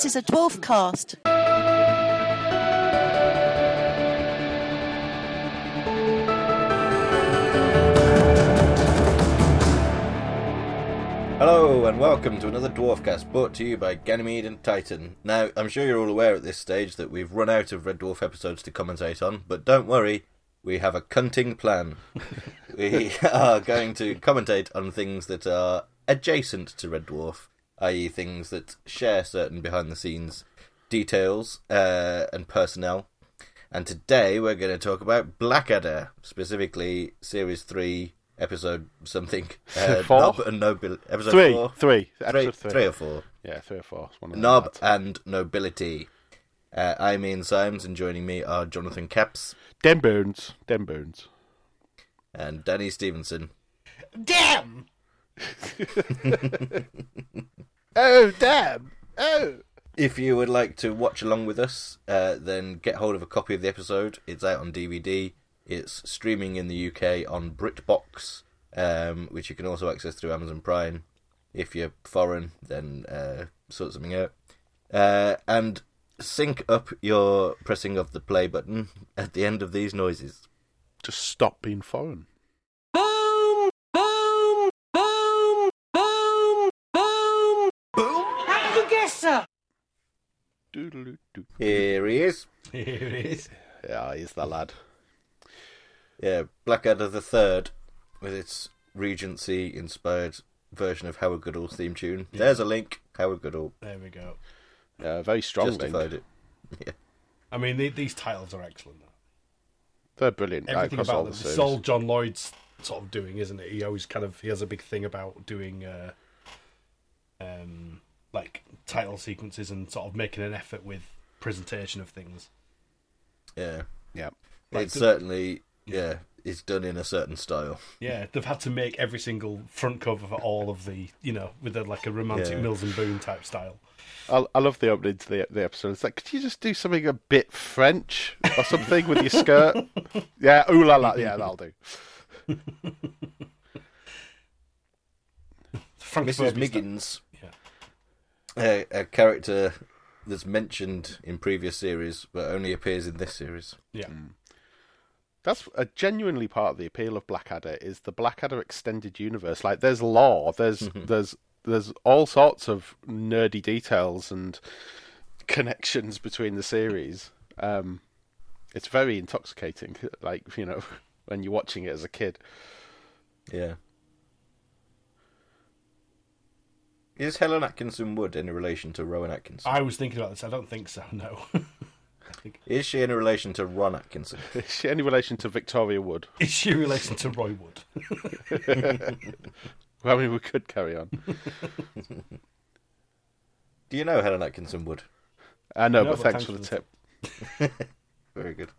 This is a dwarf cast. Hello and welcome to another Dwarfcast brought to you by Ganymede and Titan. Now, I'm sure you're all aware at this stage that we've run out of Red Dwarf episodes to commentate on, but don't worry, we have a cunting plan. we are going to commentate on things that are adjacent to Red Dwarf, i.e., things that share certain behind the scenes details uh, and personnel. And today we're going to talk about Blackadder, specifically Series 3, Episode something. Uh, Four? Nob and Nobil- episode Three, 4. three, Three, episode three. three or four. Yeah, three or four. One of Nob lads. and Nobility. Uh, I'm Ian Symes, and joining me are Jonathan Capps Den Bones. Den Bones. and Danny Stevenson. Damn! Oh, damn! Oh! If you would like to watch along with us, uh, then get hold of a copy of the episode. It's out on DVD. It's streaming in the UK on BritBox, um, which you can also access through Amazon Prime. If you're foreign, then uh, sort something out. Uh, and sync up your pressing of the play button at the end of these noises. Just stop being foreign. Here he is. Here he is. Yeah, he's the lad. Yeah, Blackadder the Third, with its Regency-inspired version of Howard Goodall's theme tune. There's a link. Howard Goodall There we go. Yeah, very strong justified link. it. I mean, the, these titles are excellent. Though. They're brilliant. Everything across all about the them. It's series. all John Lloyd's sort of doing, isn't it? He always kind of he has a big thing about doing uh, um, like title sequences and sort of making an effort with presentation of things. Yeah, Yeah. Like it's certainly yeah, it's done in a certain style. Yeah, they've had to make every single front cover for all of the, you know, with a, like a romantic Yeah. Mills and Boon type style. I, I love the opening to the, the episode. It's like, could you just do something a bit French or something with your skirt? Yeah, ooh la la. Yeah, that'll do. Frank Mrs. Furby Miggins, Yeah. A, a character that's mentioned in previous series but only appears in this series. Yeah, That's a genuinely part of the appeal of Blackadder is the Blackadder extended universe. Like, there's lore, there's there's there's all sorts of nerdy details and connections between the series. Um, it's very intoxicating. Like you know, when you're watching it as a kid. Yeah. Is Helen Atkinson Wood in a relation to Rowan Atkinson? I was thinking about this. I don't think so. No. Think Is she in a relation to Ron Atkinson? Is she any relation to Victoria Wood? is she in relation to Roy Wood? Well, I mean, we could carry on. Do you know Helen Atkinson Wood? I know, No, but but thanks for the tip. Very good.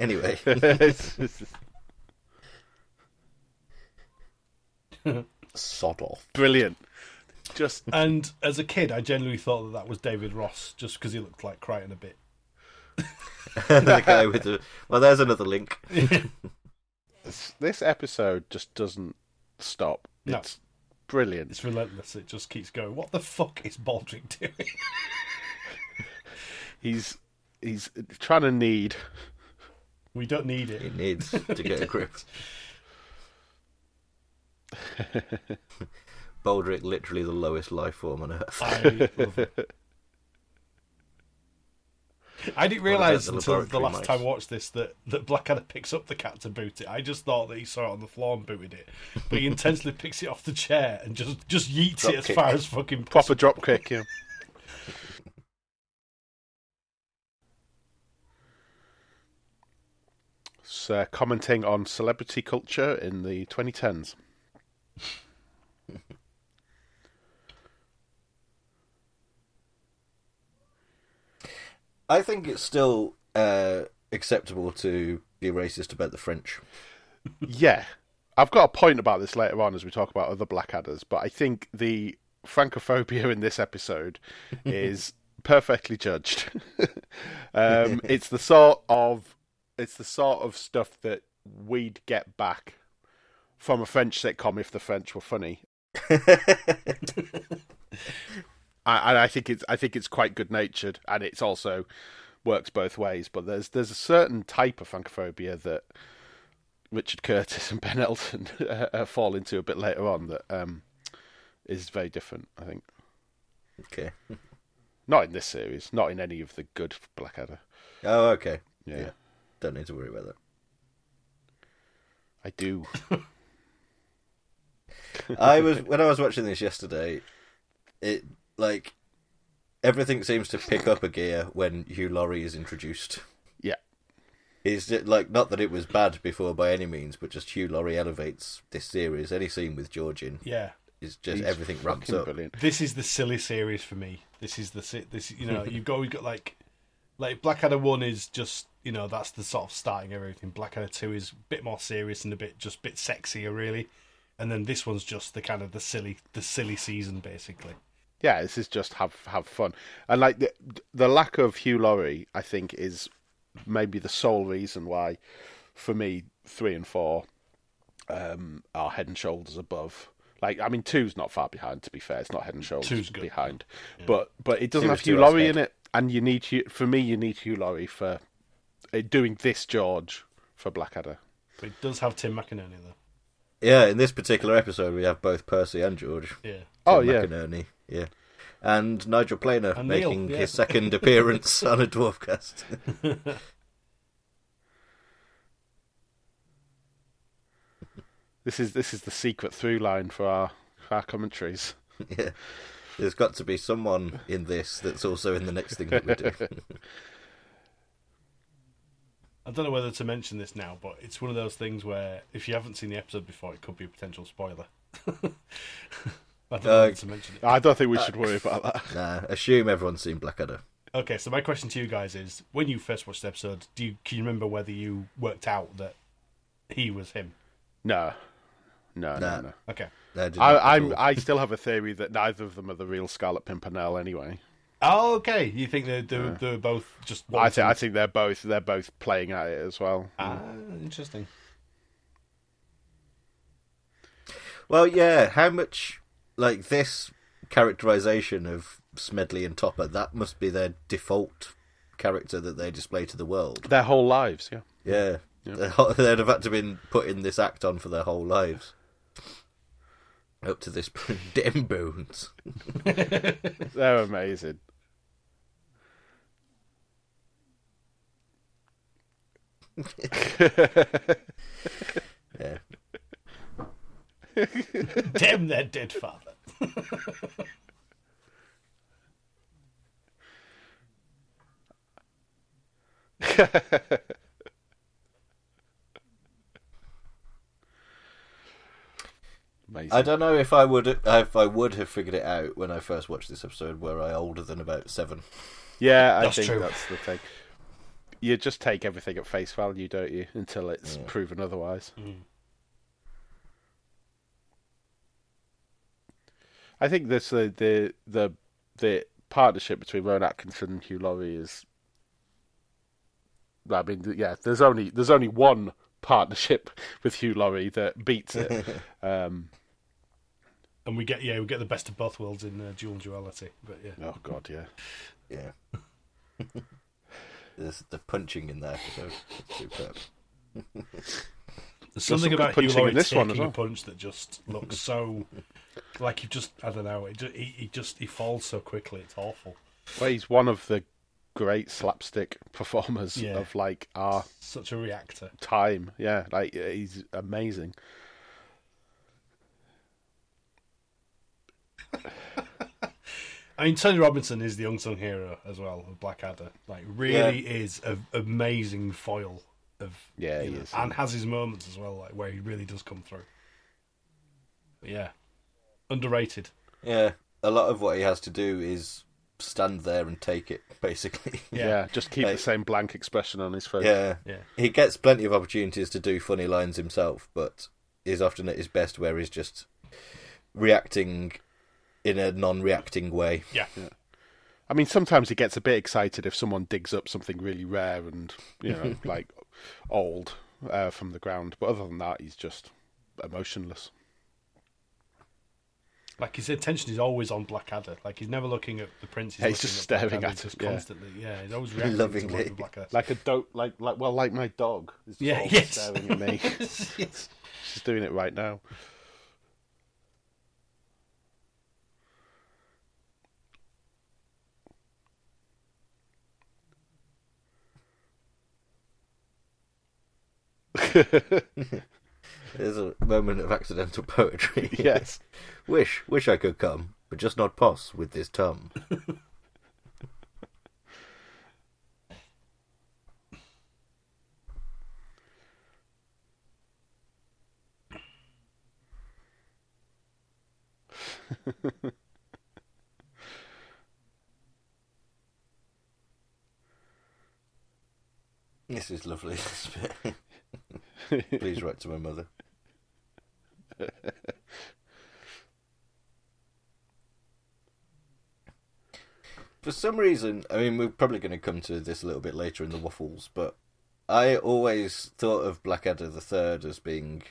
anyway, It's- it's sod off. brilliant. Just And as a kid, I genuinely thought that that was David Ross just because he looked like Crichton a bit. the guy with the well, there's another link. this episode just doesn't stop. No. It's brilliant. It's relentless. It just keeps going. What the fuck is Baldrick doing? He's he's trying to need. we don't need it. It needs to get a grip. Baldrick, literally the lowest life form on Earth. I love it. I didn't realise the until the last mice? time I watched this that, that Blackadder picks up the cat to boot it. I just thought that he saw it on the floor and booted it. But he intensely picks it off the chair and just, just yeets Drop it as kick. far as fucking Proper drop kick, yeah. It's, uh, commenting on celebrity culture in the 2010s. I think it's still uh, acceptable to be racist about the French. yeah, I've got a point about this later on as we talk about other Blackadders, but I think the francophobia in this episode is perfectly judged. um, it's the sort of it's the sort of stuff that we'd get back from a French sitcom if the French were funny. I, I think it's I think it's quite good natured, and it's also works both ways. But there's there's a certain type of funkophobia that Richard Curtis and Ben Elton uh, fall into a bit later on that um, is very different. I think Okay. not in this series, not in any of the good Blackadder. Oh, okay. Yeah, Don't need to worry about that. I do. I was when I was watching this yesterday. It like everything seems to pick up a gear when Hugh Laurie is introduced. Yeah. is ju- like not that it was bad before by any means, but just Hugh Laurie elevates this series. Any scene with George in Yeah. is just He's everything ramps up. Brilliant. This is the silly series for me. This is the si- this you know you've got we've got like like Blackadder one is just you know that's the sort of starting of everything. Blackadder two is a bit more serious and a bit just a bit sexier really, and then this one's just the kind of the silly the silly season basically. Yeah, this is just have have fun, and like the the lack of Hugh Laurie, I think, is maybe the sole reason why, for me, three and four um, are head and shoulders above. Like, I mean, two's not far behind. To be fair, it's not head and shoulders behind, but but it doesn't Two have Hugh Laurie in it, and you need Hugh, for me, you need Hugh Laurie for uh, doing this George for Blackadder. But it does have Tim McInnerny though. Yeah, in this particular episode, we have both Percy and George. Yeah. Oh Tim yeah, McInnerny, yeah, and Nigel Planer And Neil, making yeah. his second appearance on a dwarf cast. this is this is the secret through line for our for our commentaries. yeah, there's got to be someone in this that's also in the next thing that we do. I don't know whether to mention this now, but it's one of those things where if you haven't seen the episode before, it could be a potential spoiler. I don't know Uh, whether to mention it. I don't think we should worry about that. nah, assume everyone's seen Blackadder. Okay, so my question to you guys is: When you first watched the episode, do you can you remember whether you worked out that he was him? No, no, Nah. no, no. Okay. I, I, at I'm. I still have a theory that neither of them are the real Scarlet Pimpernel. Anyway, Oh, okay. You think they're they're, they're both just? I think I think they're both they're both playing at it as well. Ah, interesting. Well, yeah. How much like this characterization of Smedley and Topper? That must be their default character that they display to the world. Their whole lives, yeah. Yeah, They'd have had to been putting this act on for their whole lives. Up to this dim bones. They're amazing. Yeah. Damn that dead father. Amazing. I don't know if I would if I would have figured it out when I first watched this episode. Were I older than about seven? yeah, I That's think true. that's the thing. You just take everything at face value, don't you? Until it's Yeah. proven otherwise. I think this uh, the the the partnership between Rowan Atkinson and Hugh Laurie is. I mean, yeah. There's only there's only one partnership with Hugh Laurie that beats it. um, And we get yeah we get the best of both worlds in uh, dual duality. But yeah, oh God, yeah. Yeah. There's the punching in that episode. It's superb. there's something some good about Hugh punching in Laurie this one as taking a punch that just looks so like he just I don't know. It just, he, he just he falls so quickly. It's awful. Well, he's one of the great slapstick performers Yeah. of like our Such a reactor. time. Yeah, like uh, he's amazing. I mean, Tony Robinson is the unsung hero as well of Blackadder. Like, really is an amazing foil of Yeah, you he know, is. and has his moments as well, like where he really does come through. But yeah, underrated. Yeah, a lot of what he has to do is stand there and take it, basically. Yeah, Yeah. just keep Like- the same blank expression on his face. yeah. Yeah, He gets plenty of opportunities to do funny lines himself, but is often at his best where he's just reacting in a non-reacting way. yeah, I mean, sometimes he gets a bit excited if someone digs up something really rare and you know, like old uh, from the ground. But other than that, he's just emotionless. Like his attention is always on Blackadder. Like he's never looking at the prince. He's, Yeah, he's just at staring Blackadder at just it, yeah. constantly. Yeah, he's always reacting Lovingly. to what Blackadder. Like a dope, like like well, like my dog. is just Yeah, yes. staring at me. yes. She's doing it right now. There's a moment of accidental poetry. yes. wish, wish I could come, but just not poss with this tum. this is lovely. This bit. Please write to my mother. For some reason, I mean, we're probably going to come to this a little bit later in the waffles, but I always thought of Blackadder the Third as being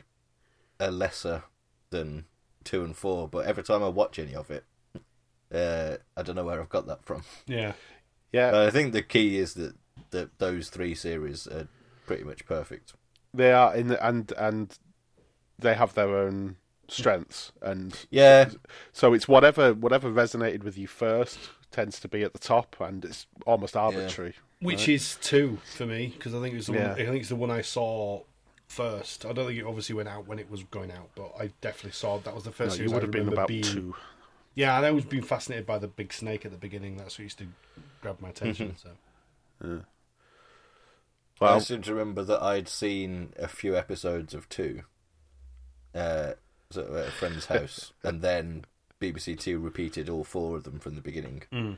a lesser than two and four. But every time I watch any of it, uh, I don't know where I've got that from. Yeah. Yeah, But I think the key is that that those three series are pretty much perfect. They are in the, and and they have their own strengths and Yeah, so it's whatever whatever resonated with you first tends to be at the top and it's almost arbitrary. Which is two for me because I think it's the Yeah. one, I think it's the one I saw first. I don't think it obviously went out when it was going out, but I definitely saw that was the No, first. you series I would have been about being- two. Yeah, and I always been fascinated by the big snake at the beginning. That's what used to grab my attention. Mm-hmm. so I Well, seem to remember that I'd seen a few episodes of two, uh, sort of at a friend's house, and then BBC Two repeated all four of them from the beginning. Mm.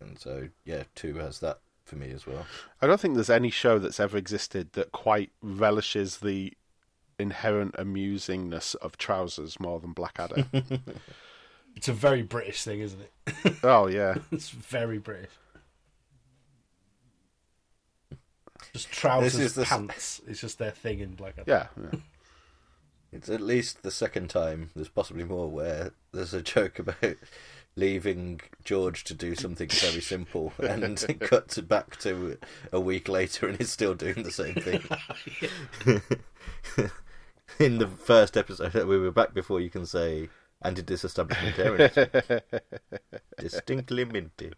And so, yeah, two has that for me as well. I don't think there's any show that's ever existed that quite relishes the inherent amusingness of trousers more than Blackadder. it's a very British thing, isn't it? oh yeah, It's very British. Just trousers, is the pants. It's just their thing in Black. yeah. yeah. It's at least the second time, there's possibly more, where there's a joke about leaving George to do something very simple and it cuts back to a week later and he's still doing the same thing. In the first episode, we were back before you can say anti-disestablishmentarianism. Distinctly minty.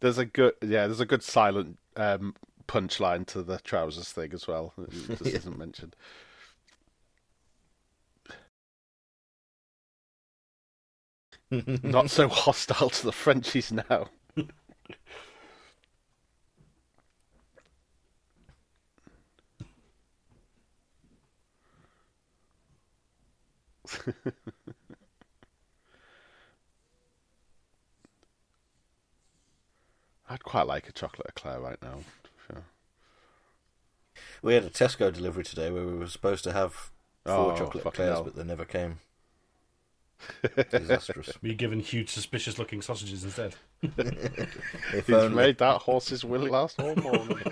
There's a good yeah. There's a good silent um, punchline to the trousers thing as well. It just isn't mentioned. Not so hostile to the Frenchies now. I'd quite like a chocolate eclair right now. Sure. We had a Tesco delivery today where we were supposed to have four Oh, chocolate fucking eclairs, but they never came. Disastrous. Were you given huge, suspicious-looking sausages instead? if He's only. made that horse's will last all morning.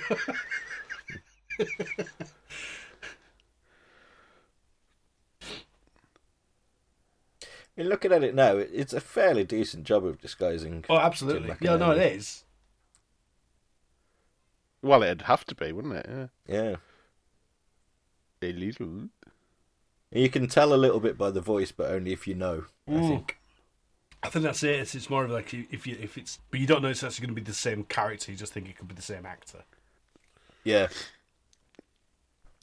I mean, looking at it now, it's a fairly decent job of disguising. Oh, absolutely. Tim Yeah, no, it is. Well, it'd have to be, wouldn't it? Yeah. Yeah. A little. You can tell a little bit by the voice, but only if you know. I Mm. think. I think that's it. It's, it's more of like if you if it's, but you don't know it's actually going to be the same character. You just think it could be the same actor. Yeah.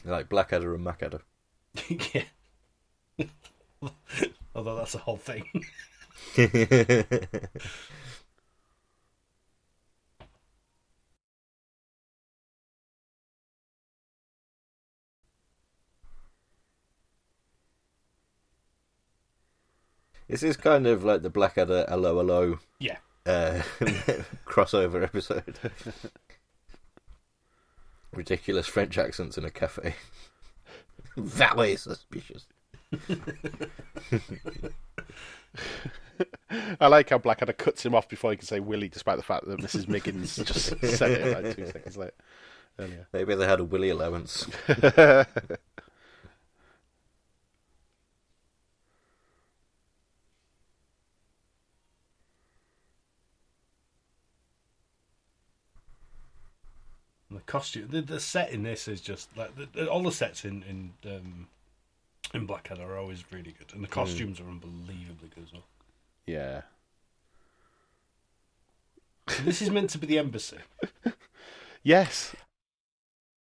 Like Blackadder and Macadder. yeah. Although that's a whole thing. this is kind of like the Blackadder hello hello yeah. uh, crossover episode. Ridiculous French accents in a cafe. Very suspicious. I like how Blackadder cuts him off before he can say Willie, despite the fact that Mrs. Miggins just said it like two seconds later. Earlier. Maybe they had a Willy allowance. Costume, the, the set in this is just like the, the, all the sets in in um, in Blackadder are always really good, and the costumes are unbelievably good as well. Yeah. So this is meant to be the embassy. Yes.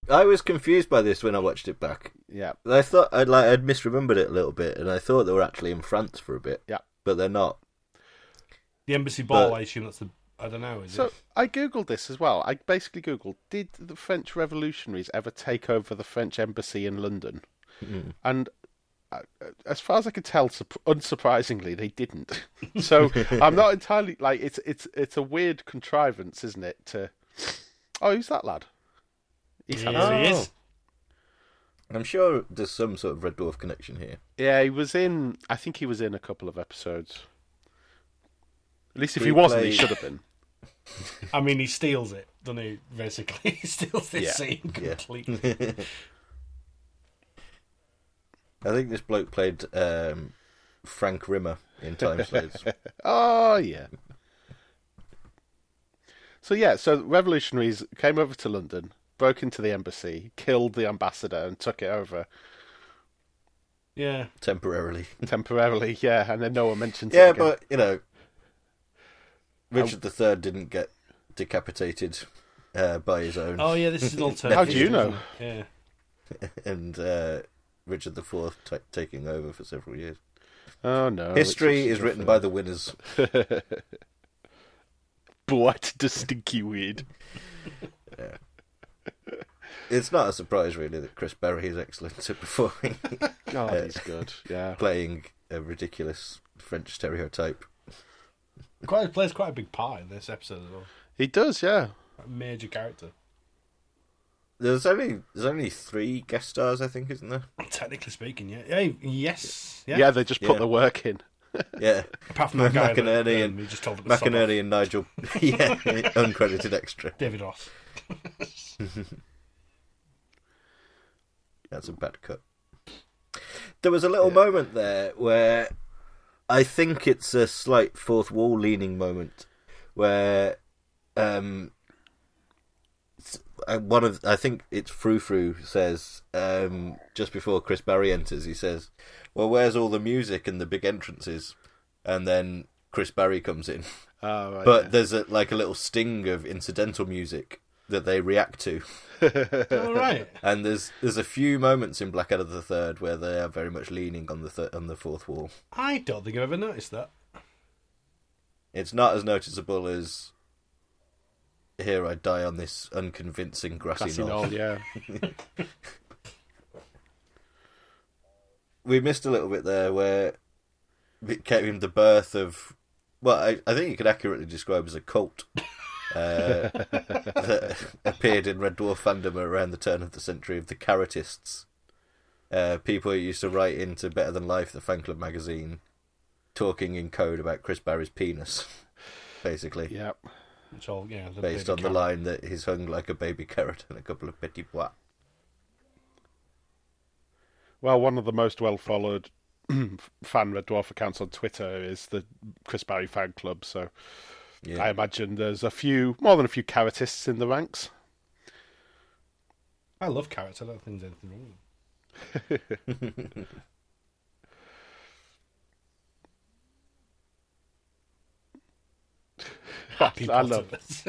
I was confused by this when I watched it back. Yeah. I thought I'd like I'd misremembered it a little bit, and I thought they were actually in France for a bit. Yeah. but they're not. The embassy ball, But- I assume that's the. I don't know. Is So it? I googled this as well. I basically googled: Did the French revolutionaries ever take over the French embassy in London? Mm. And uh, as far as I could tell, sup- unsurprisingly, they didn't. so I'm not entirely like it's it's it's a weird contrivance, isn't it? To oh, who's that lad? He's He is, handsome. he is. I'm sure there's some sort of Red Dwarf connection here. Yeah, he was in. I think he was in a couple of episodes. At least if He he wasn't, he should have been. I mean, he steals it, doesn't he? Basically, he steals this Yeah. scene Yeah. completely. I think this bloke played um, Frank Rimmer in Time Slaves. Oh yeah. So yeah, so revolutionaries came over to London, broke into the embassy, killed the ambassador, and took it over yeah, temporarily. temporarily. Yeah, and then no one mentions Yeah, it again. but you know, Richard III didn't get decapitated uh, by his own, Oh yeah, this is an alternative. How do you know? Yeah. and uh, Richard IV t- taking over for several years. oh no, History it's is just written by the winners. What the stinky weed. Yeah. It's not a surprise, really, that Chris Barrie is excellent at performing, God, Uh, he's good. Yeah, playing a ridiculous French stereotype. Quite plays quite a big part in this episode as well. he does. Yeah, A major character. There's only there's only three guest stars, I think, isn't there? Technically speaking, yeah. yeah yes. Yeah. yeah. they just put Yeah. the work in. Yeah, Apart from the guy that, McInnerny um, and he just told him to sod off. McInnerny and Nigel. yeah, uncredited extra. David Ross. That's a bad cut. There was a little moment there where I think it's a slight fourth wall leaning moment where um uh, one of I think it's Frou Frou says um just before Chris Barrie enters he says well where's all the music and the big entrances? And then Chris Barrie comes in. Oh, right, but yeah. there's a, like a little sting of incidental music that they react to All right. and there's there's a few moments in Blackadder the Third where they are very much leaning on the th- on the fourth wall. I don't think I've ever noticed that. It's not as noticeable as here I die on this unconvincing grassy, Grassy knoll. knoll, yeah. We missed a little bit there where it came the birth of well, I, I think you could accurately describe as a cult. Uh, that appeared in Red Dwarf fandom around the turn of the century of the Carrotists. Uh, people who used to write into Better Than Life, the fan club magazine, talking in code about Chris Barrie's penis, basically, yeah. It's all yeah. Based baby on the carrot. line that he's hung like a baby carrot and a couple of petit pois. Well, one of the most well followed fan Red Dwarf accounts on Twitter is the Chris Barry fan club. So Yeah. I imagine there's a few, more than a few carrotists in the ranks. I love carrots. I don't think there's anything wrong. with them. Happy I love Pottermans.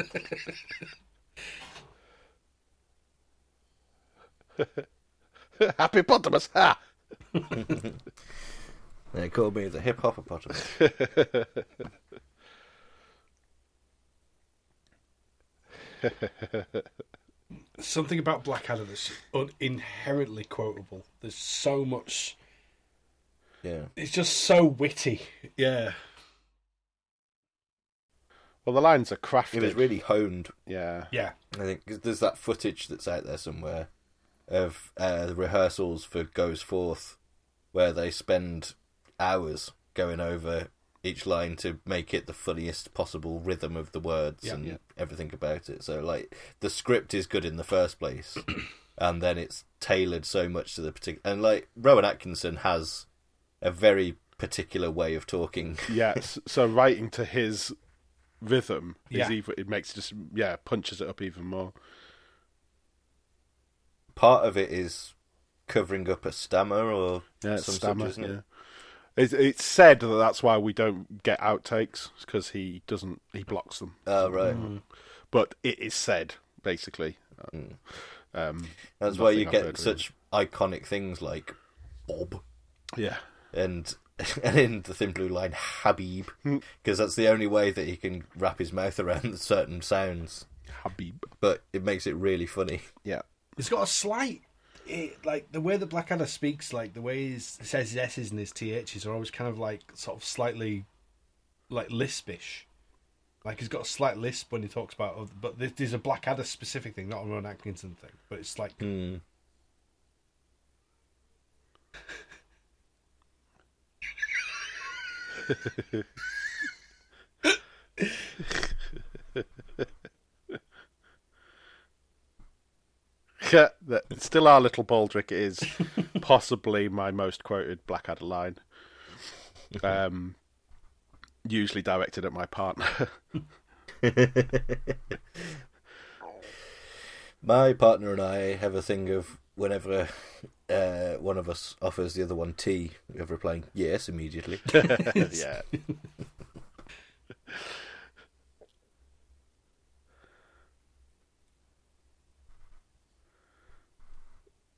Happy Potamus! Ha! They called me the hip hoppopotamus. Something about Blackadder that's un- inherently quotable. There's so much. Yeah. It's just so witty. Yeah. Well, the lines are crafted. It was really honed Yeah. Yeah. I think 'cause there's that footage that's out there somewhere of uh, the rehearsals for Goes Forth, where they spend hours going over each line to make it the funniest possible rhythm of the words Yeah, and yeah. everything about it. So, like, the script is good in the first place, and then it's tailored so much to the particular. And like Rowan Atkinson has a very particular way of talking. Yeah. s- so writing to his rhythm Yeah. is even, it makes it just, yeah, punches it up even more. part of it is covering up a stammer or Yeah, it's some Stammer. such, isn't yeah. it? It's, it's said that that's why we don't get outtakes because he doesn't he blocks them. Oh, right. But it is said basically. Mm. Um, That's why you I've get heard, such iconic things like Bob yeah. and and in the Thin Blue Line Habib because that's the only way that he can wrap his mouth around certain sounds. Habib. But it makes it really funny. Yeah. It's got a slight, it, like the way that Blackadder speaks, like the way he says his s's and his ths are always kind of like sort of slightly, like lispish. Like he's got a slight lisp when he talks about, but this, there's a Blackadder specific thing, not a Rowan Atkinson thing. But it's like Hmm. That- still our little Baldrick is possibly my most quoted Blackadder line. Um, usually directed at my partner. My partner and I have a thing of whenever uh, one of us offers the other one tea, of replying yes immediately. yeah.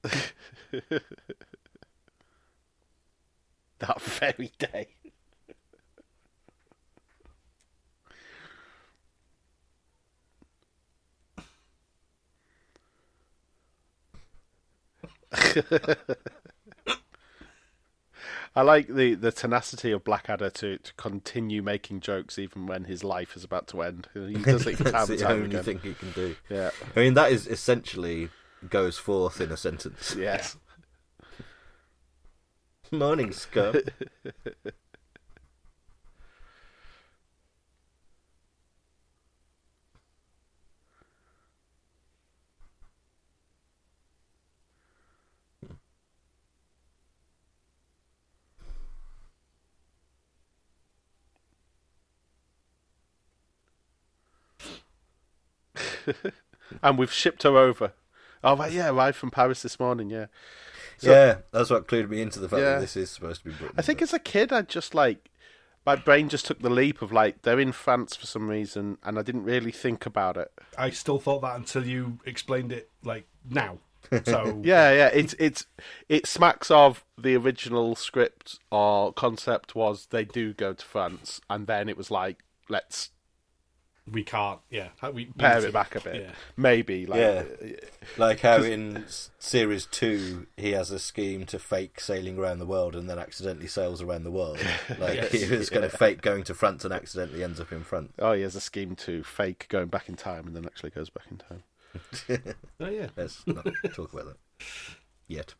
that very day. I like the, the tenacity of Blackadder to, to continue making jokes even when his life is about to end. He does it time That's and the time only again. thing he can do. Yeah. I mean, that is essentially goes forth in a sentence. Yes. Morning, Scum. And we've shipped her over. Oh, right, yeah, arrived from Paris this morning, yeah. So- yeah, that's what clued me into the fact Yeah. that this is supposed to be Britain. I think as a kid, I just like my brain just took the leap of like they're in France for some reason, and I didn't really think about it. I still thought that until you explained it like now. So Yeah, yeah, it's it's it smacks of the original script or concept was they do go to France, and then it was like let's we can't. Yeah, we pare we- it back a bit, Yeah. maybe. Like, Yeah. Uh, like how in series two he has a scheme to fake sailing around the world and then accidentally sails around the world. Like Yes. he was going to fake going to France and accidentally ends up in France. Oh, he has a scheme to fake going back in time, and then actually goes back in time. Oh yeah. Let's not talk about that yet.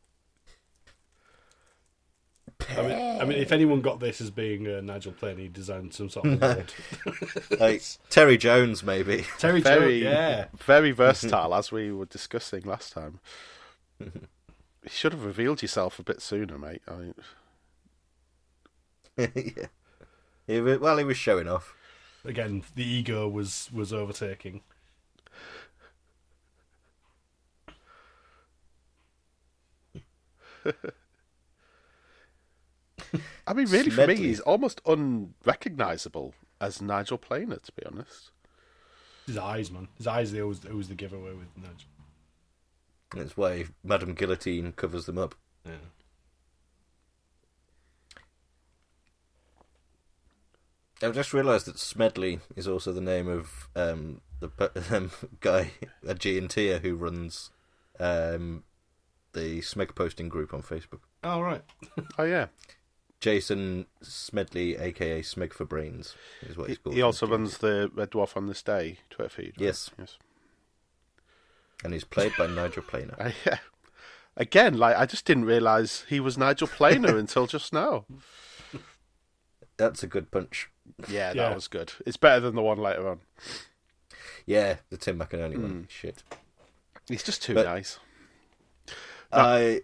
I mean, I mean, if anyone got this as being uh, Nigel Planer, he designed some sort of world. Like Terry Jones, maybe. Terry Very, Jones, yeah. very versatile, as we were discussing last time. you should have revealed yourself a bit sooner, mate. I mean, yeah. He wa- well, he was showing off. Again, the ego was was overtaking. I mean, really, for me, he's almost unrecognisable as Nigel Planer, to be honest. His eyes, man. His eyes, they always, always the giveaway with Nigel. That's why Madame Guillotine covers them up. Yeah. I've just realised that Smedley is also the name of um, the um, guy at G and Tia who runs um, the Smeg posting group on Facebook. Oh right. Oh yeah, Jason Smedley, aka Smeg for Brains, is what he's called. he also runs the Red Dwarf on this day Twitter feed. right? Yes. yes. and he's played by Nigel Planer. Uh, yeah. Again, like I just didn't realise he was Nigel Planer until just now. That's a good punch. Yeah, that Yeah. was good. It's better than the one later on. Yeah, the Tim McInnerny Hmm. one. Shit. He's just too But- nice. I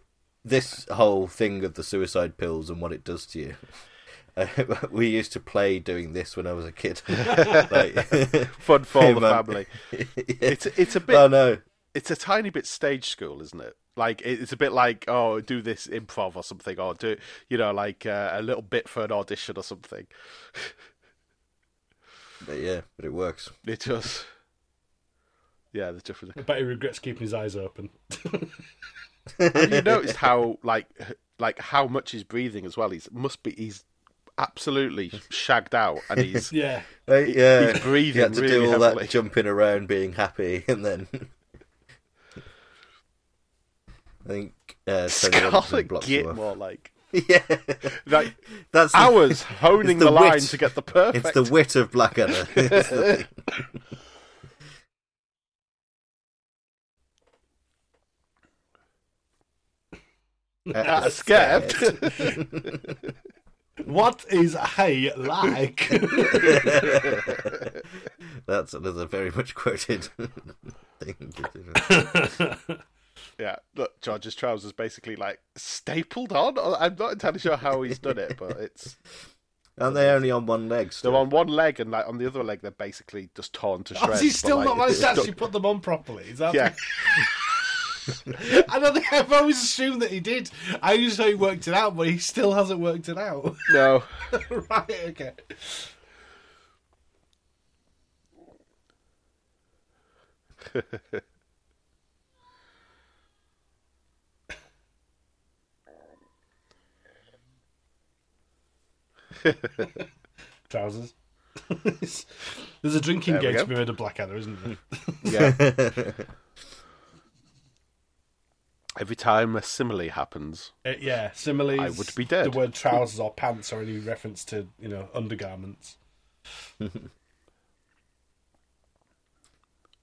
this whole thing of the suicide pills and what it does to you. Uh, we used to play doing this when I was a kid. like, Fun for Hey, the man. family. yeah. It's it's a bit. Oh no, It's a tiny bit stage school, isn't it? Like it's a bit like oh, do this improv or something, or do you know like uh, a little bit for an audition or something. But yeah, but it works. It does. yeah, the difference. I bet he regrets keeping his eyes open. Have you noticed how like like how much he's breathing as well? He's must be he's absolutely shagged out, and he's yeah. Uh, yeah, he's breathing he had to really do all heavily. that jumping around, being happy, and then I think uh, Scarlet off. Gitmore like Yeah, like that's the- hours honing the, the line wit. to get the perfect. It's the wit of Blackadder. It's the. Ah, scared. What is hay like? That's another very much quoted thing. yeah, look, George's trousers basically like stapled on. I'm not entirely sure how he's done it, but it's Aren't they only on one leg? Still? they're on one leg and like on the other leg they're basically just torn to shreds. Has he but, still like, not managed to actually put them on properly? Is that Yeah, I don't think I've always assumed that he did. I used to know he worked it out, but he still hasn't worked it out. no. right, okay. Trousers. There's a drinking There game to be made of Blackadder, isn't there? Yeah. Every time a simile happens, Uh, yeah, similes. I would be dead. The word trousers or pants or any reference to you know undergarments.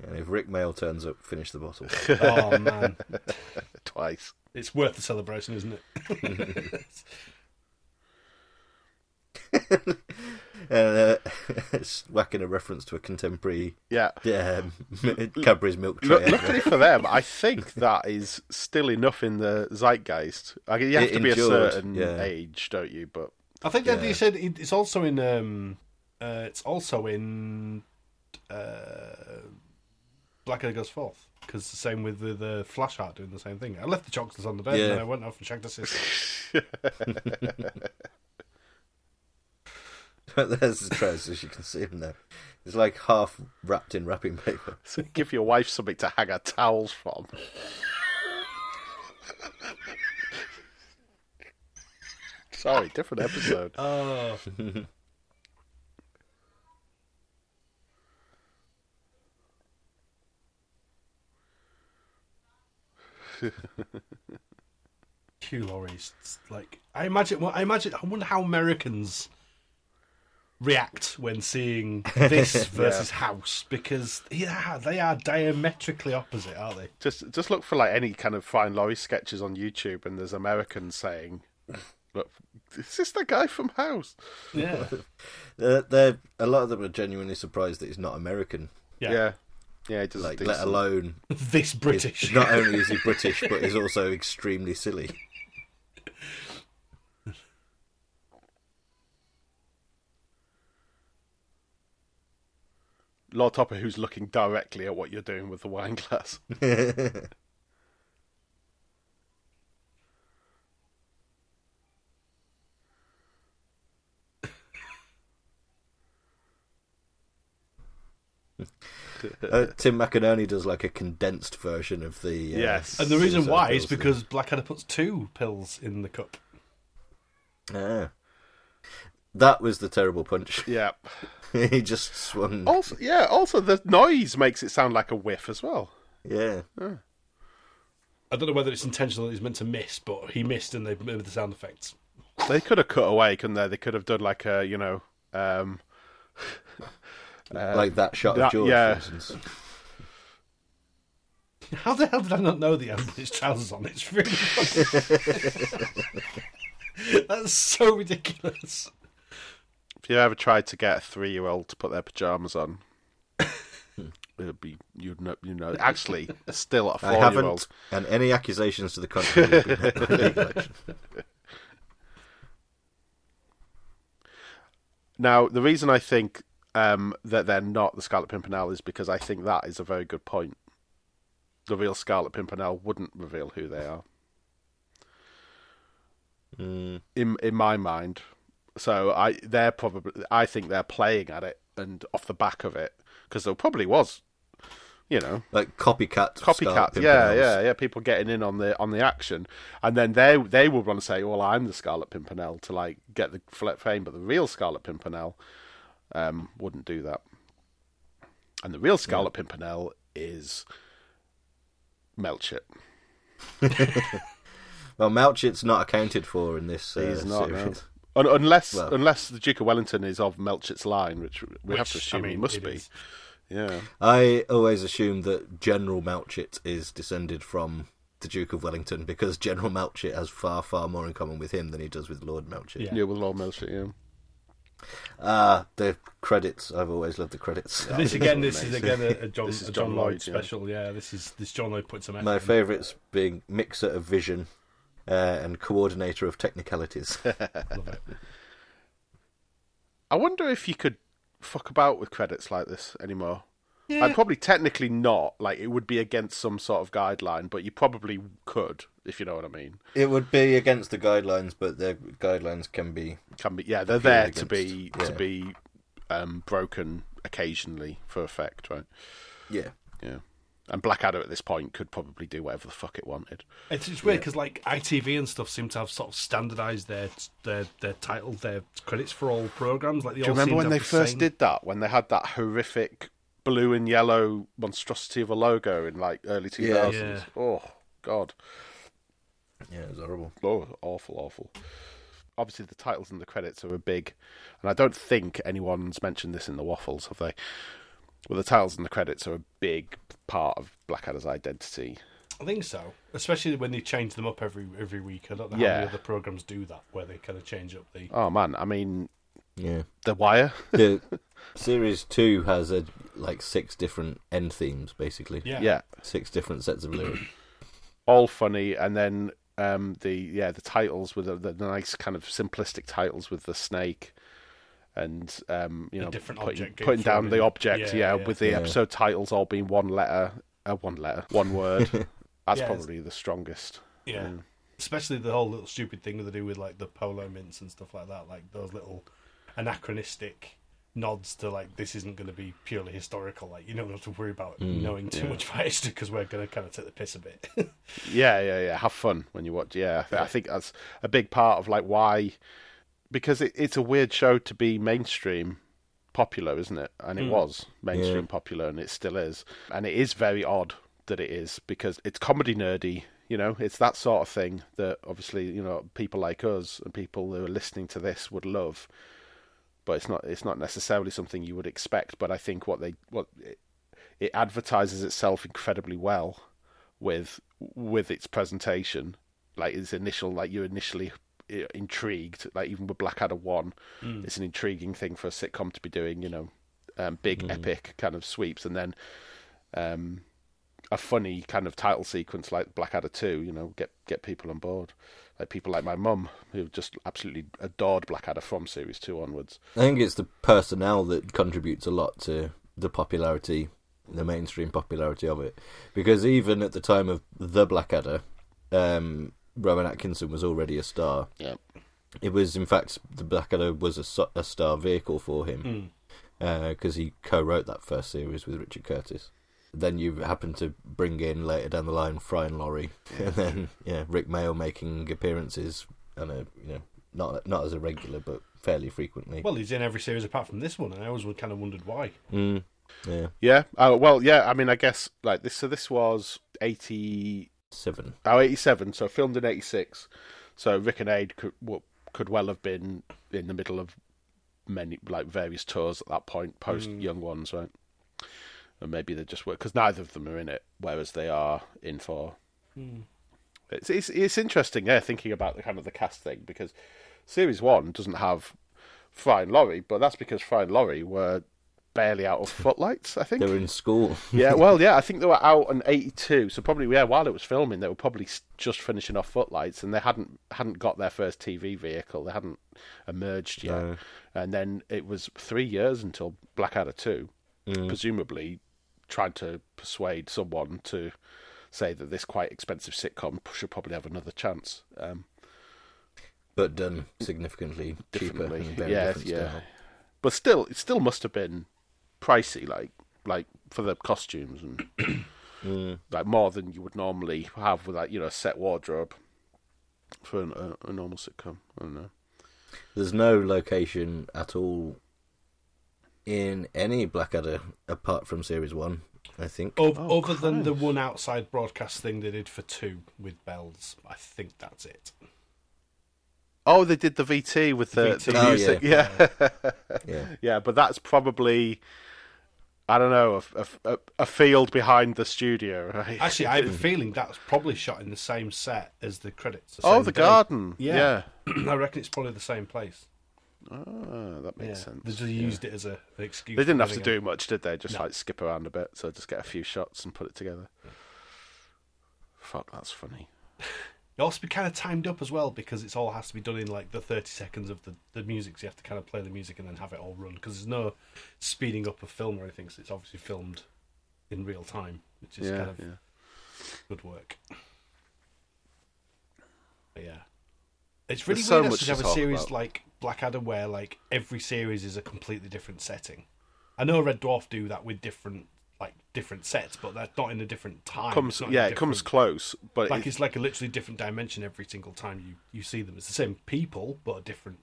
And if Rik Mayall turns up, finish the bottle. Oh man, twice. it's worth the celebration, isn't it? And uh, it's whacking a reference to a contemporary Yeah. um, Cadbury's milk tray. Look, luckily for them, I think that is still enough in the zeitgeist. Like, you have It to be a certain yeah. age, don't you? But I think that Yeah. you said it's also in. Um, uh, it's also in. Uh, Blackadder goes forth because the same with the, the Flashheart doing the same thing. I left the chocolates on the bed and Yeah. then I went off and checked the sister. There's the trousers, you can see them there. It's like half wrapped in wrapping paper. so give your wife something to hang her towels from. Sorry, different episode. Oh, Hugh Laurie's like I imagine. Well, I imagine. I wonder how Americans react when seeing this versus House because yeah, they are diametrically opposite, aren't they? Just, just look for like any kind of Fry and Laurie sketches on YouTube, and there's Americans saying, "Look, is this the guy from House?" Yeah, They're, they're, a lot of them are genuinely surprised that he's not American. yeah. Yeah, yeah, he does. Like, let alone This British. not only is he British, but he's also extremely silly. Lord Topper, who's looking directly at what you're doing with the wine glass. Uh, Tim McInnerny does like a condensed version of the. Uh, Yes. And the reason why is because Blackadder puts two pills in the cup. Ah. That was the terrible punch. Yeah. he just swung. Also, yeah. Also, the noise makes it sound like a whiff as well. Yeah. I don't know whether it's intentional that he's meant to miss, but he missed and they made the sound effects. They could have cut away, couldn't they? They could have done like a, you know, um, like that shot that- of George, yeah. for instance. How the hell did I not know that he had his trousers on? It's really funny. That's so ridiculous. If you ever tried to get a three-year-old to put their pajamas on, it'd be you'd know, you know. Actually, still a four-year-old. and any accusations to the contrary will be met with legal action. Now, the reason I think um, that they're not the Scarlet Pimpernel is because I think that is a very good point. the real Scarlet Pimpernel wouldn't reveal who they are. Mm. in in my mind. So I they're probably I think they're playing at it and off the back of it because there probably was, you know, Like copycat. Copycat. Yeah, yeah, yeah. People getting in on the on the action, and then they they would want to say, "Well, I'm the Scarlet Pimpernel" to like get the fame, but the real Scarlet Pimpernel um, wouldn't do that. And the real Scarlet Pimpernel is Melchett. Well, Melchett's not accounted for in this uh, He's not, no. Series. Un- unless Well- unless the Duke of Wellington is of Melchett's line, which we have to assume I mean, he must be. is. Yeah, I always assumed that General Melchett is descended from the Duke of Wellington because General Melchett has far, far more in common with him than he does with Lord Melchett. Yeah. yeah, with Lord Melchett. Yeah, Ah, the credits. I've always loved the credits. This again, this is again a, a John, This is a John John, Lloyd, Lloyd yeah. special. Yeah. this is this John Lloyd put some. My favourites being mixer of vision uh, and coordinator of technicalities. Love it. I wonder if you could fuck about with credits like this anymore. Yeah. I'd probably technically not. Like it would be against some sort of guideline, but you probably could, if you know what I mean. it would be against the guidelines, but the guidelines can be. Can be, yeah, they're Appeal there to be yeah. to be um, broken occasionally for effect, right? Yeah. Yeah. And Blackadder at this point could probably do whatever the fuck it wanted. It's, it's weird because like ITV and stuff seem to have sort of standardised their their their title, their credits for all programs. Like they Do you all remember when they the first same- did that? When they had that horrific blue and yellow monstrosity of a logo in like early two Yeah. thousands? Oh God, Yeah, it was horrible. oh awful, awful. Obviously, the titles and the credits are a big, and I don't think anyone's mentioned this in the waffles, have they? Well, the titles and the credits are a big part of Blackadder's identity. I think so, especially when they change them up every every week. I don't know how Yeah. many other programs do that, where they kind of change up the. Oh man, I mean, Yeah. The Wire. The series two has a, like six different end themes, basically. Yeah, yeah, Six different sets of lyrics. all funny, and then um, the yeah the titles with the, the nice kind of simplistic titles with the snake, and um, you know different putting, putting down the object, Yeah, yeah, yeah. with the Yeah. episode titles all being one letter, uh, one letter, one word. That's Yeah, probably the strongest. yeah. Mm. Especially the whole little stupid thing that they do with like the polo mints and stuff like that, like those little anachronistic nods to like this isn't going to be purely historical. Like you don't have to worry about Mm, knowing too yeah. much about history because we're going to kind of take the piss a bit. Yeah, yeah, yeah. Have fun when you watch. Yeah, I, th- I think that's a big part of like why, because it, it's a weird show to be mainstream popular, isn't it? And it Mm. was mainstream Yeah. popular, and it still is. And it is very odd that it is because it's comedy nerdy. You know, it's that sort of thing that obviously you know people like us and people who are listening to this would love. But it's not. It's not necessarily something you would expect. But I think what they what it, it advertises itself incredibly well with with its presentation, like its initial, like you're initially intrigued. Like even with Blackadder One, Mm. it's an intriguing thing for a sitcom to be doing. You know, um, big Mm. epic kind of sweeps, and then um, a funny kind of title sequence like Blackadder Two. You know, get get people on board. Like people like my mum, who just absolutely adored Blackadder from series two onwards. I think it's the personnel that contributes a lot to the popularity, the mainstream popularity of it. Because even at the time of The Blackadder, um, Rowan Atkinson was already a star. Yeah. It was, in fact, The Blackadder was a, a star vehicle for him Mm. because he co-wrote that first series with Richard Curtis. Then you happen to bring in later down the line Fry and Laurie, and then yeah, Rik Mayall making appearances, and a you know not not as a regular but fairly frequently. Well, he's in every series apart from this one, and I always kind of wondered why. Mm, yeah, Yeah. Oh well. Yeah. I mean, I guess like this. So this was eighty. Seven. Oh, 87, so filmed in 86. So Rik and Ade could, could well have been in the middle of many, like, various tours at that point, post Mm. Young Ones, right? And maybe they just work, because neither of them are in it, whereas they are in for. It's, it's, it's interesting, yeah, thinking about the kind of the cast thing, because Series 1 doesn't have Fry and Laurie, but that's because Fry and Laurie were barely out of footlights, I think They were in school. yeah, well, yeah, I think they were out in '82, so probably yeah, while it was filming, they were probably just finishing off Footlights, and they hadn't hadn't got their first TV vehicle, they hadn't emerged yet, No. and then it was three years until Blackadder Two, Mm. presumably trying to persuade someone to say that this quite expensive sitcom should probably have another chance. Um, but done significantly cheaper differently, and very yeah, different yeah. style. But still, it still must have been pricey, like like for the costumes and Mm. like more than you would normally have with like you know a set wardrobe for an, a, a normal sitcom. I don't know. There's no location at all in any Blackadder apart from series one. I think. Ov- Oh, other than the one outside broadcast thing they did for two with bells, I think that's it. Oh, they did the VT with the, VT. the Oh, music. yeah. Yeah. Yeah, but that's probably I don't know a, a, a field behind the studio, right? Actually, I have a feeling that's probably shot in the same set as the credits. oh, the day. garden. Yeah, Yeah. I reckon it's probably the same place. Ah, that makes yeah. sense. They just used it as a, an excuse. They didn't have to do much, did they? Just No. like skip around a bit, so just get a few shots and put it together. Fuck, that's funny. It also be kind of timed up as well because it's all has to be done in like the 30 seconds of the, the music. So you have to kind of play the music and then have it all run because there's no speeding up of film or anything. So it's obviously filmed in real time, which is yeah, kind of yeah. good work. But yeah, it's really There's so weird much to have a series about. like Blackadder where like every series is a completely different setting. I know Red Dwarf do that with different different sets, but that's not in a different time. Comes, It's yeah, it comes close, but like it- it's like a literally different dimension every single time you, you see them. It's the same people, but a different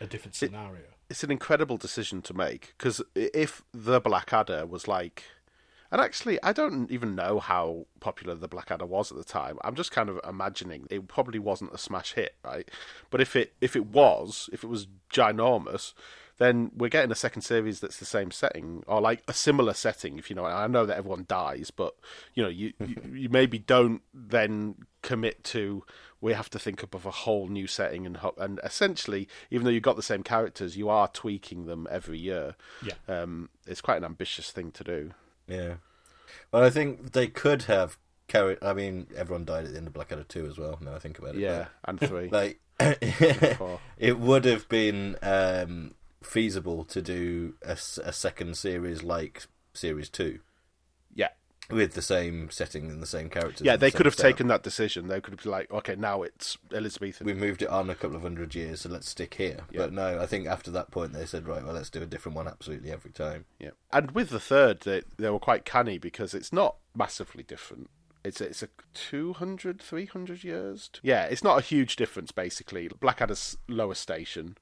a different scenario. it's an incredible decision to make because if the Blackadder was like, and actually, I don't even know how popular the Blackadder was at the time. I'm just kind of imagining it probably wasn't a smash hit, right? But if it if it was, if it was ginormous, then we're getting a second series that's the same setting or like a similar setting. If you know, I know that everyone dies, but you know, you you, you maybe don't then commit to we have to think up of a whole new setting and ho- and essentially, even though you've got the same characters, you are tweaking them every year. Yeah. Um, it's quite an ambitious thing to do. Yeah. Well, I think they could have carried. I mean, everyone died at the end of Blackadder 2 as well, now I think about it. Yeah, and three. Like, it would have been um, feasible to do a second series like Series 2 yeah, with the same setting and the same characters. yeah. They the could have taken that decision. They could have been like, okay, now it's Elizabethan. We moved it on a couple of hundred years, so let's stick here. Yeah. But no, I think after that point they said, right, well, let's do a different one absolutely every time. Yeah, and with the third, they they were quite canny because it's not massively different. It's a, it's a 200, 300 years. Yeah, it's not a huge difference basically. Blackadder's lower station,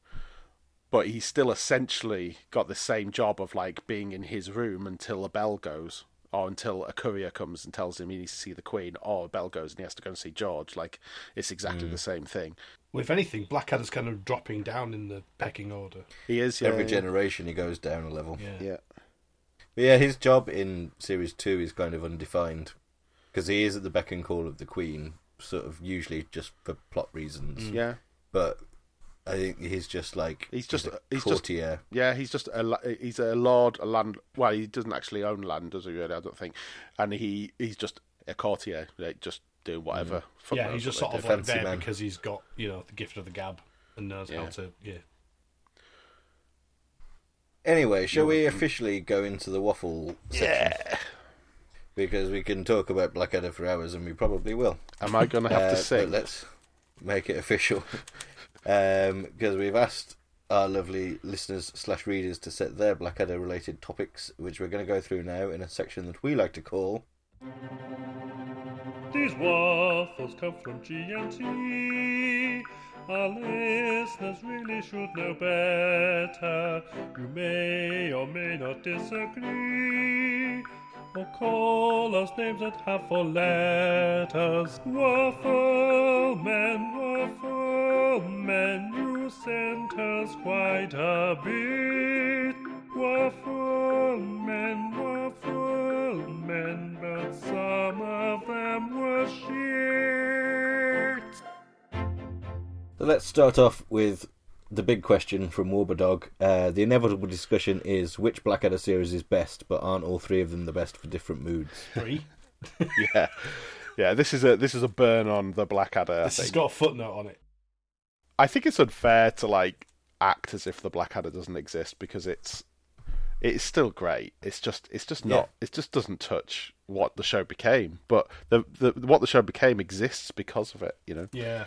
but he's still essentially got the same job of like being in his room until a bell goes. Or until a courier comes and tells him he needs to see the Queen, or a bell goes and he has to go and see George. Like it's exactly mm. the same thing. Well, if anything, Blackadder's kind of dropping down in the pecking order. He is yeah, every yeah. generation he goes down a level. Yeah. Yeah, But yeah, his job in Series 2 is kind of undefined. Because he is at the beck and call of the Queen, sort of usually just for plot reasons. yeah. But I think he's just like. He's just- a he's just- courtier. Yeah, he's just a he's a lord, a land. Well, he doesn't actually own land, does he? Really, I don't think. And he he's just a courtier, like just doing whatever. Fuck yeah, he's just sort of like there man. because he's got you know the gift of the gab and knows how to yeah. Anyway, shall we officially go into the waffle section? Yeah. Because we can talk about Blackadder for hours, and we probably will. Am I going to have Uh, to but sing? let's make it official. Um, because we've asked our lovely listeners slash readers to set their Blackadder related topics, which we're going to go through now in a section that we like to call. These waffles come from GMT. Our listeners really should know better. You may or may not disagree. Or call us names that have four letters. Waffle men, waffle men, you sent us quite a bit. Waffle men, waffle men, but some of them were shit. So let's start off with the big question from Warberdog. Uh, the inevitable discussion is which Blackadder series is best, but aren't all three of them the best for different moods? Three. yeah, yeah. This is a this is a burn on the Blackadder. I this has got a footnote on it. I think it's unfair to like act as if the Blackadder doesn't exist because it's it's still great. It's just it's just not it just doesn't touch what the show became. But the the what the show became exists because of it. You know. Yeah.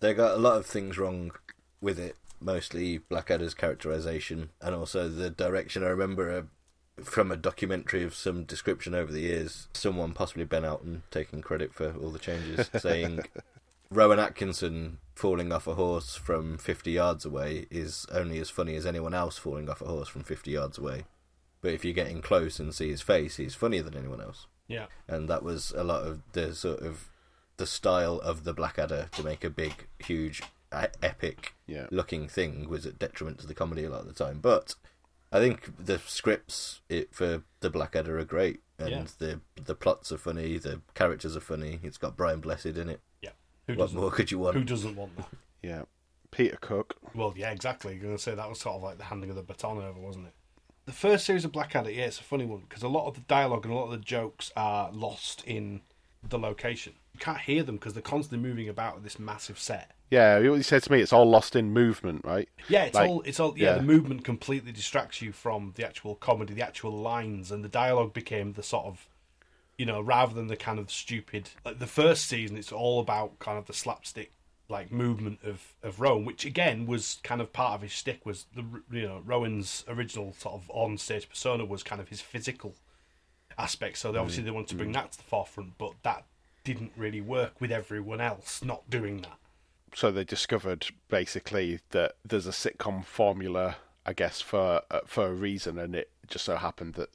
They got a lot of things wrong with it, mostly Blackadder's characterization and also the direction. I remember a, from a documentary of some description over the years, someone, possibly Ben Elton, taking credit for all the changes, saying Rowan Atkinson falling off a horse from 50 yards away is only as funny as anyone else falling off a horse from 50 yards away. But if you're getting close and see his face, he's funnier than anyone else. Yeah. And that was a lot of the sort of the style of the Blackadder to make a big, huge, epic Yeah. looking thing was at detriment to the comedy a lot of the time. But I think the scripts it, for the Blackadder are great, and Yeah. the the plots are funny, the characters are funny. It's got Brian Blessed in it. Yeah. Who What doesn't, more could you want? who doesn't want that? Yeah. Peter Cook. Well, yeah, exactly. You're going to say that was sort of like the handing of the baton over, wasn't it? The first series of Blackadder, yeah, it's a funny one because a lot of the dialogue and a lot of the jokes are lost in the location. You can't hear them because they're constantly moving about with this massive set. Yeah, he said to me it's all lost in movement, right? Yeah, it's Like, all it's all yeah, yeah. The movement completely distracts you from the actual comedy, the actual lines, and the dialogue became the sort of, you know, rather than the kind of stupid. Like the first season, it's all about kind of the slapstick like movement of of Rowan, which again was kind of part of his stick. Was the you know Rowan's original sort of on stage persona was kind of his physical aspect. So they, obviously mm, they wanted to bring mm. that to the forefront, but that didn't really work with everyone else not doing that. So they discovered basically that there's a sitcom formula, I guess, for uh, for a reason, and it just so happened that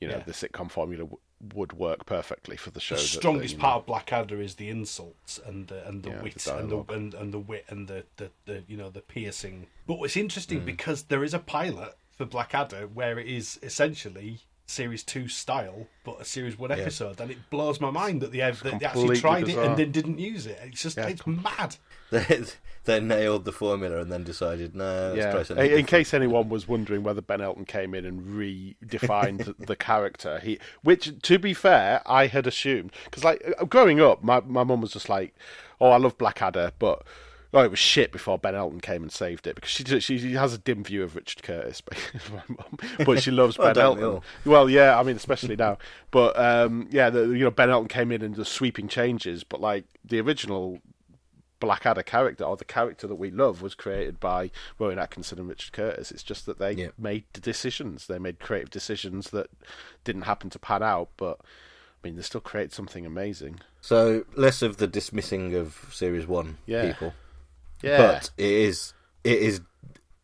you know Yeah. the sitcom formula w- would work perfectly for the show. the strongest you know- part of Blackadder is the insults and the and the Yeah, the wit and the and, and the wit and the, the, the you know the piercing. But it's interesting because there is a pilot for Blackadder where it is essentially series two style, but a series one episode, and it blows my mind that they have that they actually completely tried it and then didn't use it. It's just Yeah, it's mad. they, they nailed the formula and then decided, no, let's Yeah. try In, something. in different." case anyone was wondering whether Ben Elton came in and redefined the character, he, which to be fair, I had assumed because like uh, growing up, my my mum was just like, "Oh, I love Blackadder," but oh, it was shit before Ben Elton came and saved it because she she, she has a dim view of Richard Curtis, but she loves Well, Ben Elton. Well, yeah, I mean, especially now, but um, yeah, the, you know, Ben Elton came in and the sweeping changes, but like the original Blackadder character or the character that we love was created by Rowan Atkinson and Richard Curtis. It's just that they Yeah. made decisions. They made creative decisions that didn't happen to pan out, but I mean, they still create something amazing. So less of the dismissing of series one Yeah. people, Yeah, but it is it is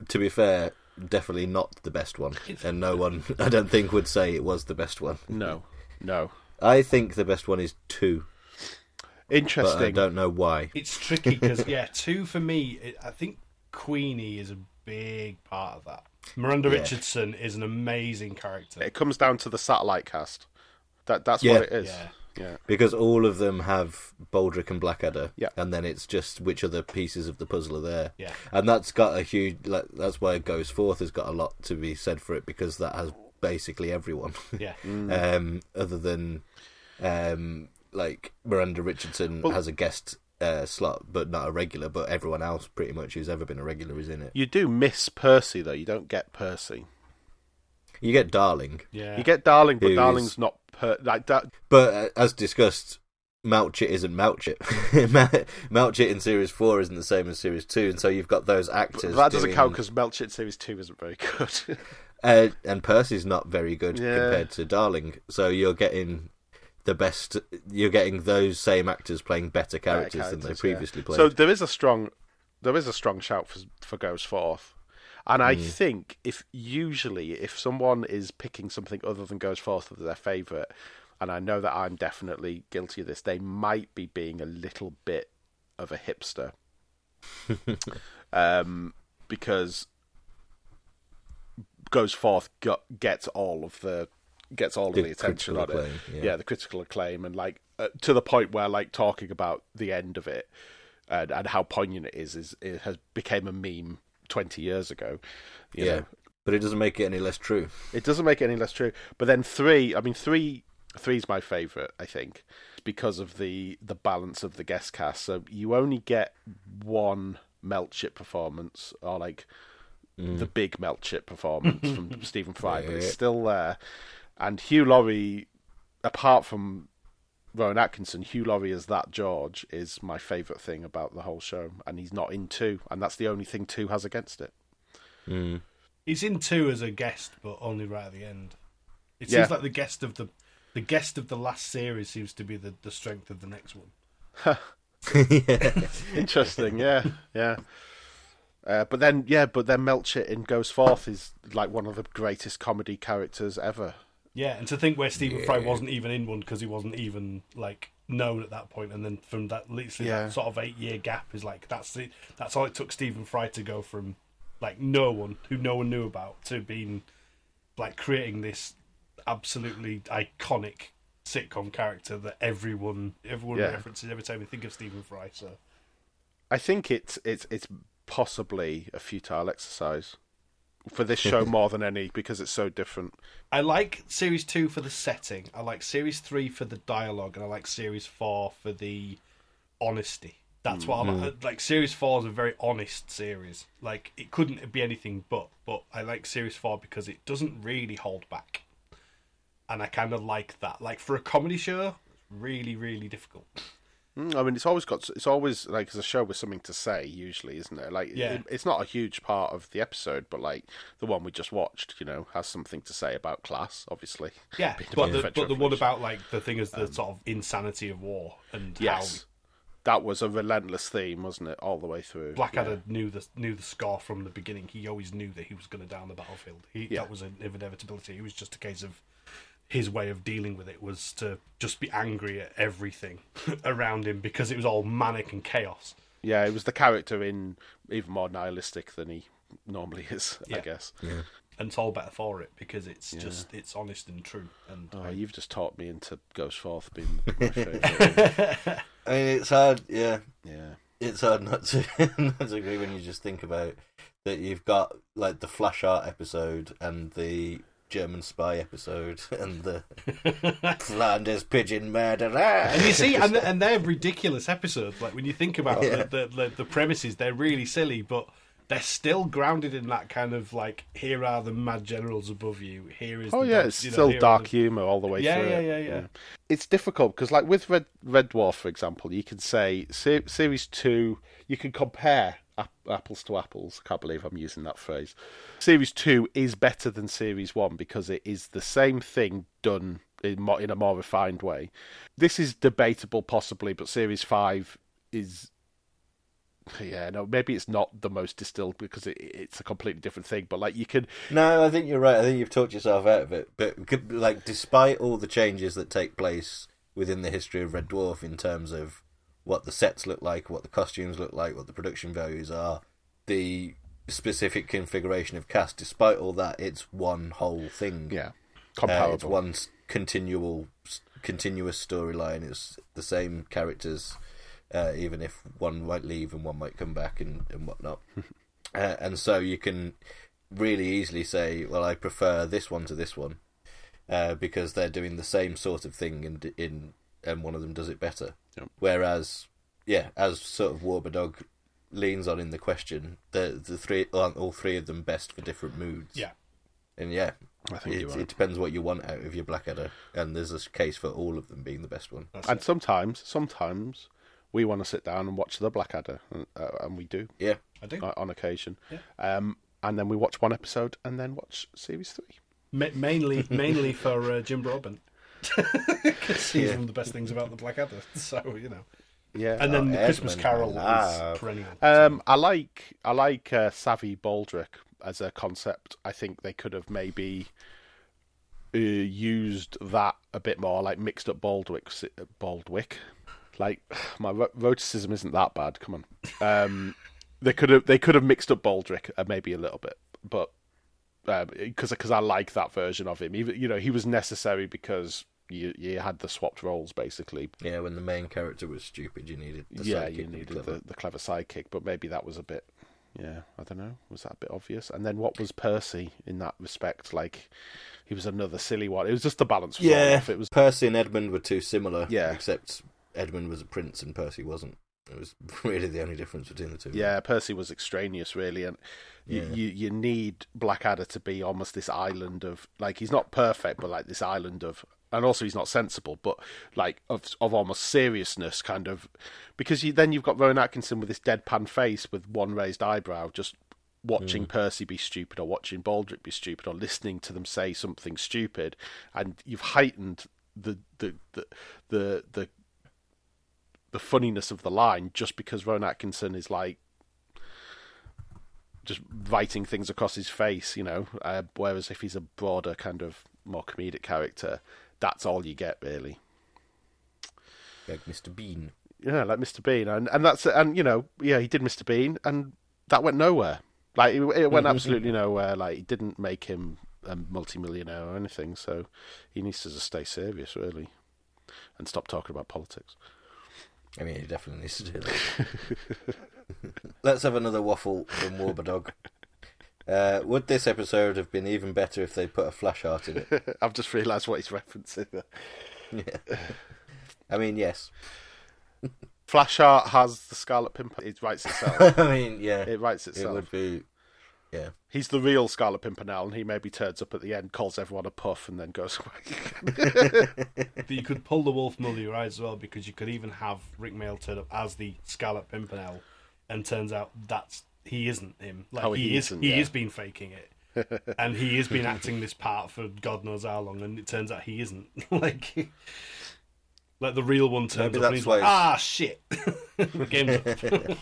to be fair definitely not the best one, and no one I don't think would say it was the best one. no, no, I think the best one is two, but I don't know why. It's tricky because yeah, two for me. It, I think Queenie is a big part of that. Miranda Yeah. Richardson is an amazing character. It comes down to the satellite cast. That that's Yeah. what it is. Yeah. Yeah. Because all of them have Baldrick and Blackadder, Yeah. and then it's just which other pieces of the puzzle are there. Yeah. and that's got a huge. Like, that's why it goes forth has got a lot to be said for it because that has basically everyone. Yeah. um, other than um, like Miranda Richardson Well- has a guest uh, slot, but not a regular. But everyone else, pretty much, who's ever been a regular, is in it. You do miss Percy though. You don't get Percy. You get Darling, Yeah. You get Darling, but Who is- Darling's not per like that. but uh, as discussed. Melchett isn't Melchett. Melchett in series four isn't the same as series two, and so you've got those actors. That doesn't doing- count because Melchett series two isn't very good. Uh, and Percy's not very good Yeah. compared to Darling. So you're getting the best. You're getting those same actors playing better characters, than they previously yeah. played. So there is a strong, there is a strong shout for for Goes Forth, and I Mm. think if usually if someone is picking something other than Goes Forth as their favourite, and I know that I'm definitely guilty of this, they might be being a little bit of a hipster, um, because Goes Forth gets all of the gets all The of the attention on critical it acclaim, yeah. the critical acclaim and like uh, to the point where like talking about the end of it and, and how poignant it is is it has became a meme 20 years ago you yeah, know but it doesn't make it any less true. it doesn't make it any less true but then three i mean three three's my favorite i think because of the the balance of the guest cast so you only get one Melchett performance or like mm. the big Melchett performance from Stephen Fry, but it's Yeah. still there. And Hugh Laurie, apart from Rowan Atkinson, Hugh Laurie as that George is my favourite thing about the whole show, and he's not in two, and that's the only thing two has against it. Mm. He's in two as a guest, but only right at the end. It Yeah. seems like the guest of the the guest of the last series seems to be the, the strength of the next one. Interesting, yeah, yeah. Uh, but then, yeah, but then Melchett in Goes Forth is like one of the greatest comedy characters ever. Yeah, and to think where Stephen Fry wasn't even in one because he wasn't even like known at that point, and then from that literally Yeah. that sort of eight year gap is like that's the that's all it took Stephen Fry to go from like no one who no one knew about to being like creating this absolutely iconic sitcom character that everyone everyone Yeah. references every time we think of Stephen Fry. So I think it's it's it's possibly a futile exercise for this show more than any because it's so different. I like series two for the setting. I like series three for the dialogue, and I like series four for the honesty. That's what I mm. like. Uh, like series four is a very honest series. Like it couldn't be anything but. But I like series four because it doesn't really hold back, and I kind of like that. Like for a comedy show, really, really difficult. Mm, I mean, it's always got it's always like as a show with something to say. Usually, isn't it? Like, Yeah. it- it's not a huge part of the episode, but like the one we just watched, you know, has something to say about class. Obviously, Yeah, but the, but the one about like the thing is the sort of insanity of war and yes, that was a relentless theme, wasn't it, all the way through? how Blackadder knew the knew the score from the beginning. He always knew that he was going to die on the battlefield. He, Yeah. That was an inevitability. It was just a case of his way of dealing with it was to just be angry at everything around him because it was all manic and chaos. Yeah, it was the character in even more nihilistic than he normally is. I guess. Yeah. guess. And it's all better for it because it's just it's honest and true. And Oh, you've just taught me into Goes Forth being my favourite. I mean, it's hard. Yeah, yeah. it's hard not to not to agree when you just think about that. You've got like the Flashheart episode and the German spy episode and the Flanders pigeon murderer. and you see, and, and they're ridiculous episodes. Like when you think about Yeah. the, the, the the premises, they're really silly, but they're still grounded in that kind of like, here are the mad generals above you. Here is Oh the yeah, bad- it's you know, still dark the- humor all the way Yeah, through. yeah, it. yeah, yeah. It's difficult because, like with Red Red Dwarf, for example, you can say series two. You can compare ap- apples to apples. I can't believe I'm using that phrase. Series two is better than series one because it is the same thing done in mo- in a more refined way. This is debatable, possibly, but series five is yeah, no, maybe it's not the most distilled because it, it's a completely different thing. But like you can, No, I think you're right. I think you've talked yourself out of it. But like, despite all the changes that take place within the history of Red Dwarf in terms of what the sets look like, what the costumes look like, what the production values are, the specific configuration of cast, despite all that, it's one whole thing. yeah, Uh, comparable. it's one continual, continuous storyline. It's the same characters, uh, even if one might leave and one might come back and, and whatnot. uh, and so you can really easily say, "Well, I prefer this one to this one," uh, because they're doing the same sort of thing, and in and one of them does it better. Yep. Whereas, yeah, as sort of Warbadog leans on in the question, the the three aren't all three of them best for different moods. Yeah. And yeah, I think it, you're it depends what you want out of your Blackadder, and there's a case for all of them being the best one. That's And it. sometimes, sometimes we want to sit down and watch the Blackadder, and, uh, and we do Yeah, I do. on occasion. Yeah. Um, and then we watch one episode and then watch series three. Ma- mainly, mainly for uh, Jim Broadbent. Because he's Yeah. one of the best things about the Blackadder. So you know, Yeah. and then Oh, the Christmas Carol is perennial. um, I like I like uh, Savvy Baldrick as a concept. I think they could have maybe uh, used that a bit more, like mixed up Baldwick. Baldwick, like my ro- rhotacism isn't that bad. Come on, um, they could have they could have mixed up Baldrick uh, maybe a little bit, but because because I like that version of him. Even you know he was necessary because you you had the swapped roles basically. yeah. When the main character was stupid, you needed the yeah, sidekick you needed clever. the, the clever sidekick, but maybe that was a bit. Yeah, I don't know. Was that a bit obvious? And then what was Percy in that respect? Like, he was another silly one. It was just the balance was Yeah, off. It was Percy and Edmund were too similar. Yeah. except Edmund was a prince and Percy wasn't. It was really the only difference between the two. Yeah, Percy was extraneous, really, and you, Yeah. you you need Blackadder to be almost this island of like he's not perfect, but like this island of, and also he's not sensible, but like of of almost seriousness, kind of, because you then you've got Rowan Atkinson with this deadpan face with one raised eyebrow, just watching Percy be stupid or watching Baldrick be stupid or listening to them say something stupid, and you've heightened the the the the the, the funniness of the line just because Rowan Atkinson is like just writing things across his face, you know. Uh, whereas if he's a broader kind of more comedic character, that's all you get really. Like Mr. Bean. Yeah, like Mr. Bean, and and that's and you know, yeah, he did Mr. Bean, and that went nowhere. Like it, it went absolutely nowhere. Like it didn't make him a multimillionaire or anything. So he needs to just stay serious, really, and stop talking about politics. I mean, he definitely needs to do that. Let's have another waffle from Warbadog. Uh, would this episode have been even better if they put a Flashheart in it? I've just realised what he's referencing. Yeah. I mean, yes. Flashheart has the Scarlet Pimpernel. It writes itself. I mean, yeah. it writes itself. It would be. Yeah. He's the real Scarlet Pimpernel, and he maybe turns up at the end, calls everyone a puff, and then goes away. But you could pull the wolf Mully right as well because you could even have Rik Mayall turn up as the Scarlet Pimpernel, and turns out that's he isn't him. Like Oh, he, he is, isn't, he yeah. has been faking it, and he has been acting this part for God knows how long, and it turns out he isn't. like, like the real one turns Maybe up and he's like, ah shit, game's up.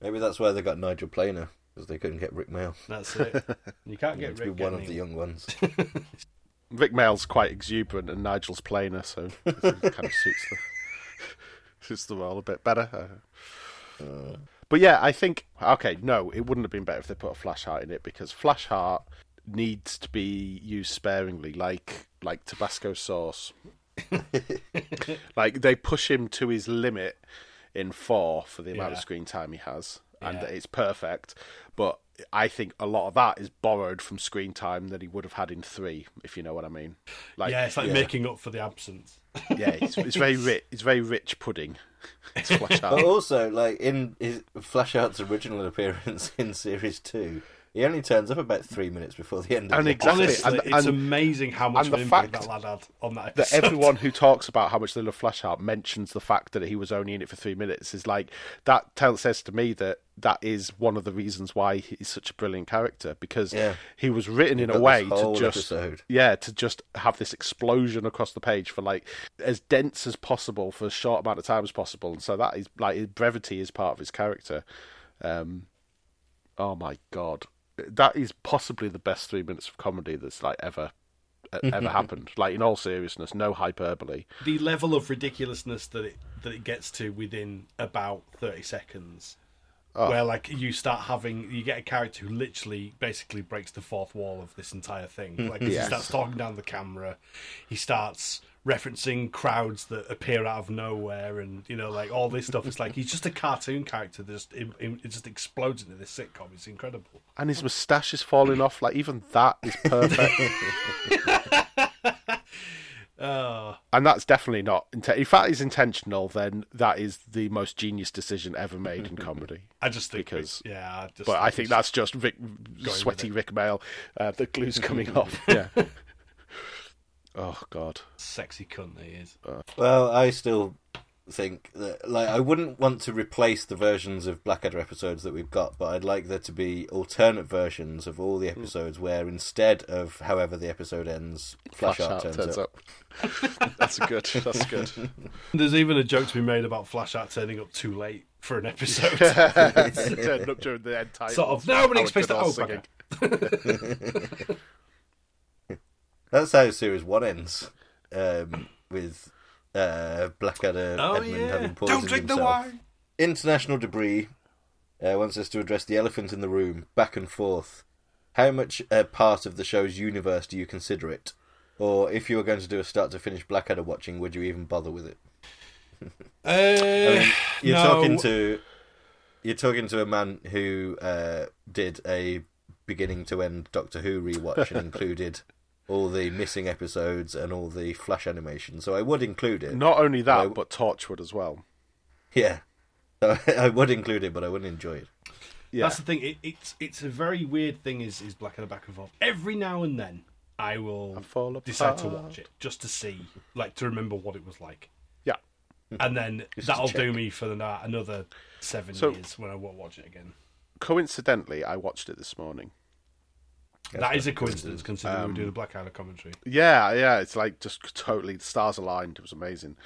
Maybe that's why they got Nigel Planer, because they couldn't get Rik Mayall. that's it. You can't He get to be Rick one of the young ones. Rik Mayall's quite exuberant, and Nigel's plainer, so it kind of suits the suits the role a bit better. Uh, but yeah, I think okay, no, it wouldn't have been better if they put a Flashheart in it because Flashheart needs to be used sparingly, like like Tabasco sauce. like they push him to his limit in four for the amount of screen time he has, and Yeah. it's perfect. But I think a lot of that is borrowed from screen time that he would have had in three, if you know what I mean. Like, yeah, it's like yeah. making up for the absence. yeah, it's, it's very rich. It's very rich pudding. It's flash But also, like in his Flashheart's original appearance in Series Two, he only turns up about three minutes before the end of And the exactly- Honestly, and- it's and- amazing how much and of the an impact fact that lad had on that that episode. everyone who talks about how much they love Flashheart mentions the fact that he was only in it for three minutes is like that tell, says to me that that is one of the reasons why he's such a brilliant character because Yeah. he was written in got a way this whole to just episode. yeah to just have this explosion across the page for like as dense as possible for as short amount of time as possible and so that is like his brevity is part of his character um oh my god that is possibly the best three minutes of comedy that's like ever ever happened. Like in all seriousness no hyperbole. The level of ridiculousness that it that it gets to within about 30 seconds Oh. where like you start having you get a character who literally basically breaks the fourth wall of this entire thing. Like he starts talking down the camera. He starts referencing crowds that appear out of nowhere and you know like all this stuff it's like he's just a cartoon character that just it, it just explodes into this sitcom it's incredible and his moustache is falling off. Like even that is perfect, oh and that's definitely not. Inte- if that is intentional, then that is the most genius decision ever made in comedy. i just think Because- yeah I just But I think that's just Rick, sweaty Rik Mayall. Uh, the glue's coming off. Yeah. Oh God. sexy cunt he is Well, I still think that like I wouldn't want to replace the versions of Blackadder episodes that we've got, but I'd like there to be alternate versions of all the hmm. episodes where instead of however the episode ends, Flash, Art turns, up. that's good. That's good. There's even a joke to be made about Flashheart turning up too late for an episode. Turned up during the end title. sort of. Nobody expects that. Oh, bugger. That's how series one ends, um, with uh, Blackadder Oh Edmund yeah. having poisoned Don't drink the himself. wine. International debris uh, wants us to address the elephant in the room, back and forth. How much uh, part of the show's universe do you consider it? Or if you were going to do a start to finish Blackadder watching, would you even bother with it? Uh, I mean, you're no. talking to you're talking to a man who uh, did a beginning to end Doctor Who rewatch and included all the missing episodes and all the flash animation. So I would include it. Not only that, No. but Torchwood as well. Yeah. I would include it, but I wouldn't enjoy it. Yeah. That's the thing. It, it's it's a very weird thing. Is is Black and the back and forth? Every now and then, I will fall decide to watch it just to see, like, to remember what it was like, yeah. and then Just that'll do me for the, another seven So- years when I won't watch it again. Coincidentally, I watched it this morning. That is a coincidence, considering Um, we do the Blackadder commentary. Yeah, yeah, it's like just totally the stars aligned. It was amazing.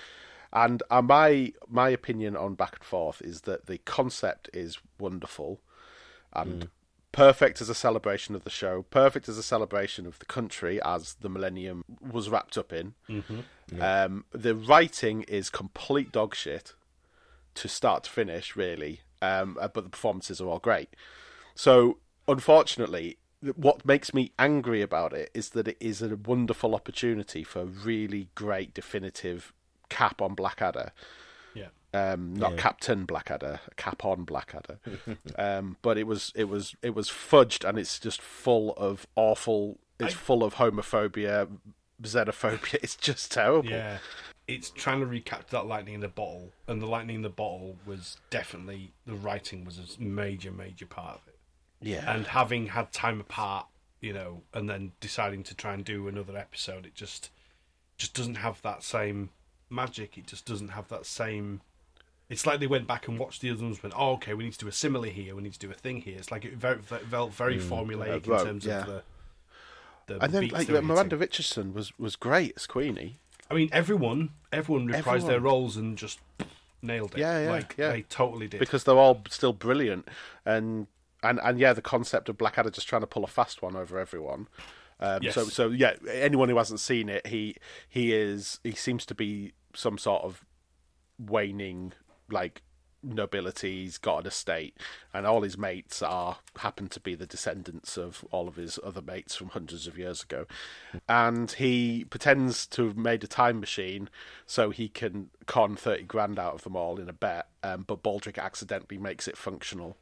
And uh, my my opinion on back and forth is that the concept is wonderful and perfect as a celebration of the show, perfect as a celebration of the country as the millennium was wrapped up in. Um, the writing is complete dog shit to start to finish, really, um, uh, but the performances are all great. So, unfortunately, what makes me angry about it is that it is a wonderful opportunity for a really great definitive cap on Blackadder. Yeah, Um, not Yeah. Captain Blackadder, a cap on Blackadder. um, but it was it was it was fudged, and it's just full of awful. It's I- full of homophobia, xenophobia. It's just terrible. yeah. It's trying to recapture that lightning in the bottle, and the lightning in the bottle was definitely the writing was a major, major part of it. Yeah. and having had time apart, you know, and then deciding to try and do another episode, it just just doesn't have that same magic. It just doesn't have that same. It's like they went back and watched the other ones. and Went, oh, okay, we need to do a simile here. We need to do a thing here. It's like it very, felt very formulaic Uh, right, in terms yeah. of the. the and then like Miranda. Richardson was was great as Queenie. I mean, everyone, everyone reprised their roles and just nailed it. Yeah, yeah, like, yeah. They totally did. because they're all still brilliant and and and yeah the concept of blackadder just trying to pull a fast one over everyone. Um, Yes. so so yeah anyone who hasn't seen it he he is he seems to be some sort of waning like nobility he's got an estate and all his mates are happen to be the descendants of all of his other mates from hundreds of years ago. And he pretends to have made a time machine so he can con 30 grand out of them all in a bet um, but baldrick accidentally makes it functional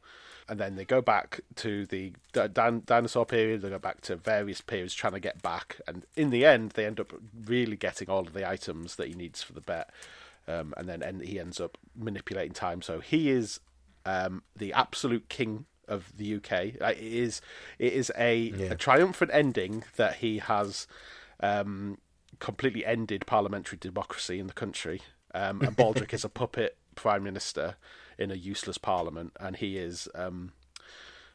and then they go back to the di- din- dinosaur period they go back to various periods trying to get back and in the end they end up really getting all of the items that he needs for the bet um, and then and he ends up manipulating time. So he is um, the absolute king of the UK. Uh, It is it is a, a triumphant ending that he has um, completely ended parliamentary democracy in the country. Um, and Baldrick is a puppet prime minister in a useless parliament, and he is um,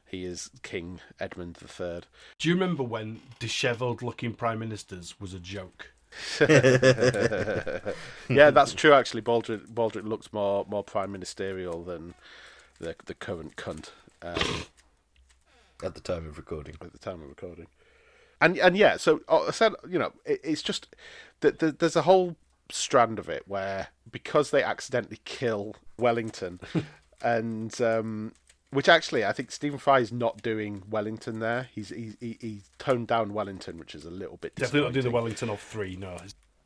he is King Edmund III. Do you remember when dishevelled looking prime ministers was a joke? yeah, that's true. Actually, Baldrick, Baldrick looks more more prime ministerial than the the current cunt um, At the time of recording. at the time of recording. And and yeah, so uh, I said, you know, it, it's just that the, there's a whole strand of it where because they accidentally kill Wellington, and um, which actually I think Stephen Fry is not doing Wellington there. He's he he, he toned down Wellington, which is a little bit Definitely not do the. Wellington of three. No,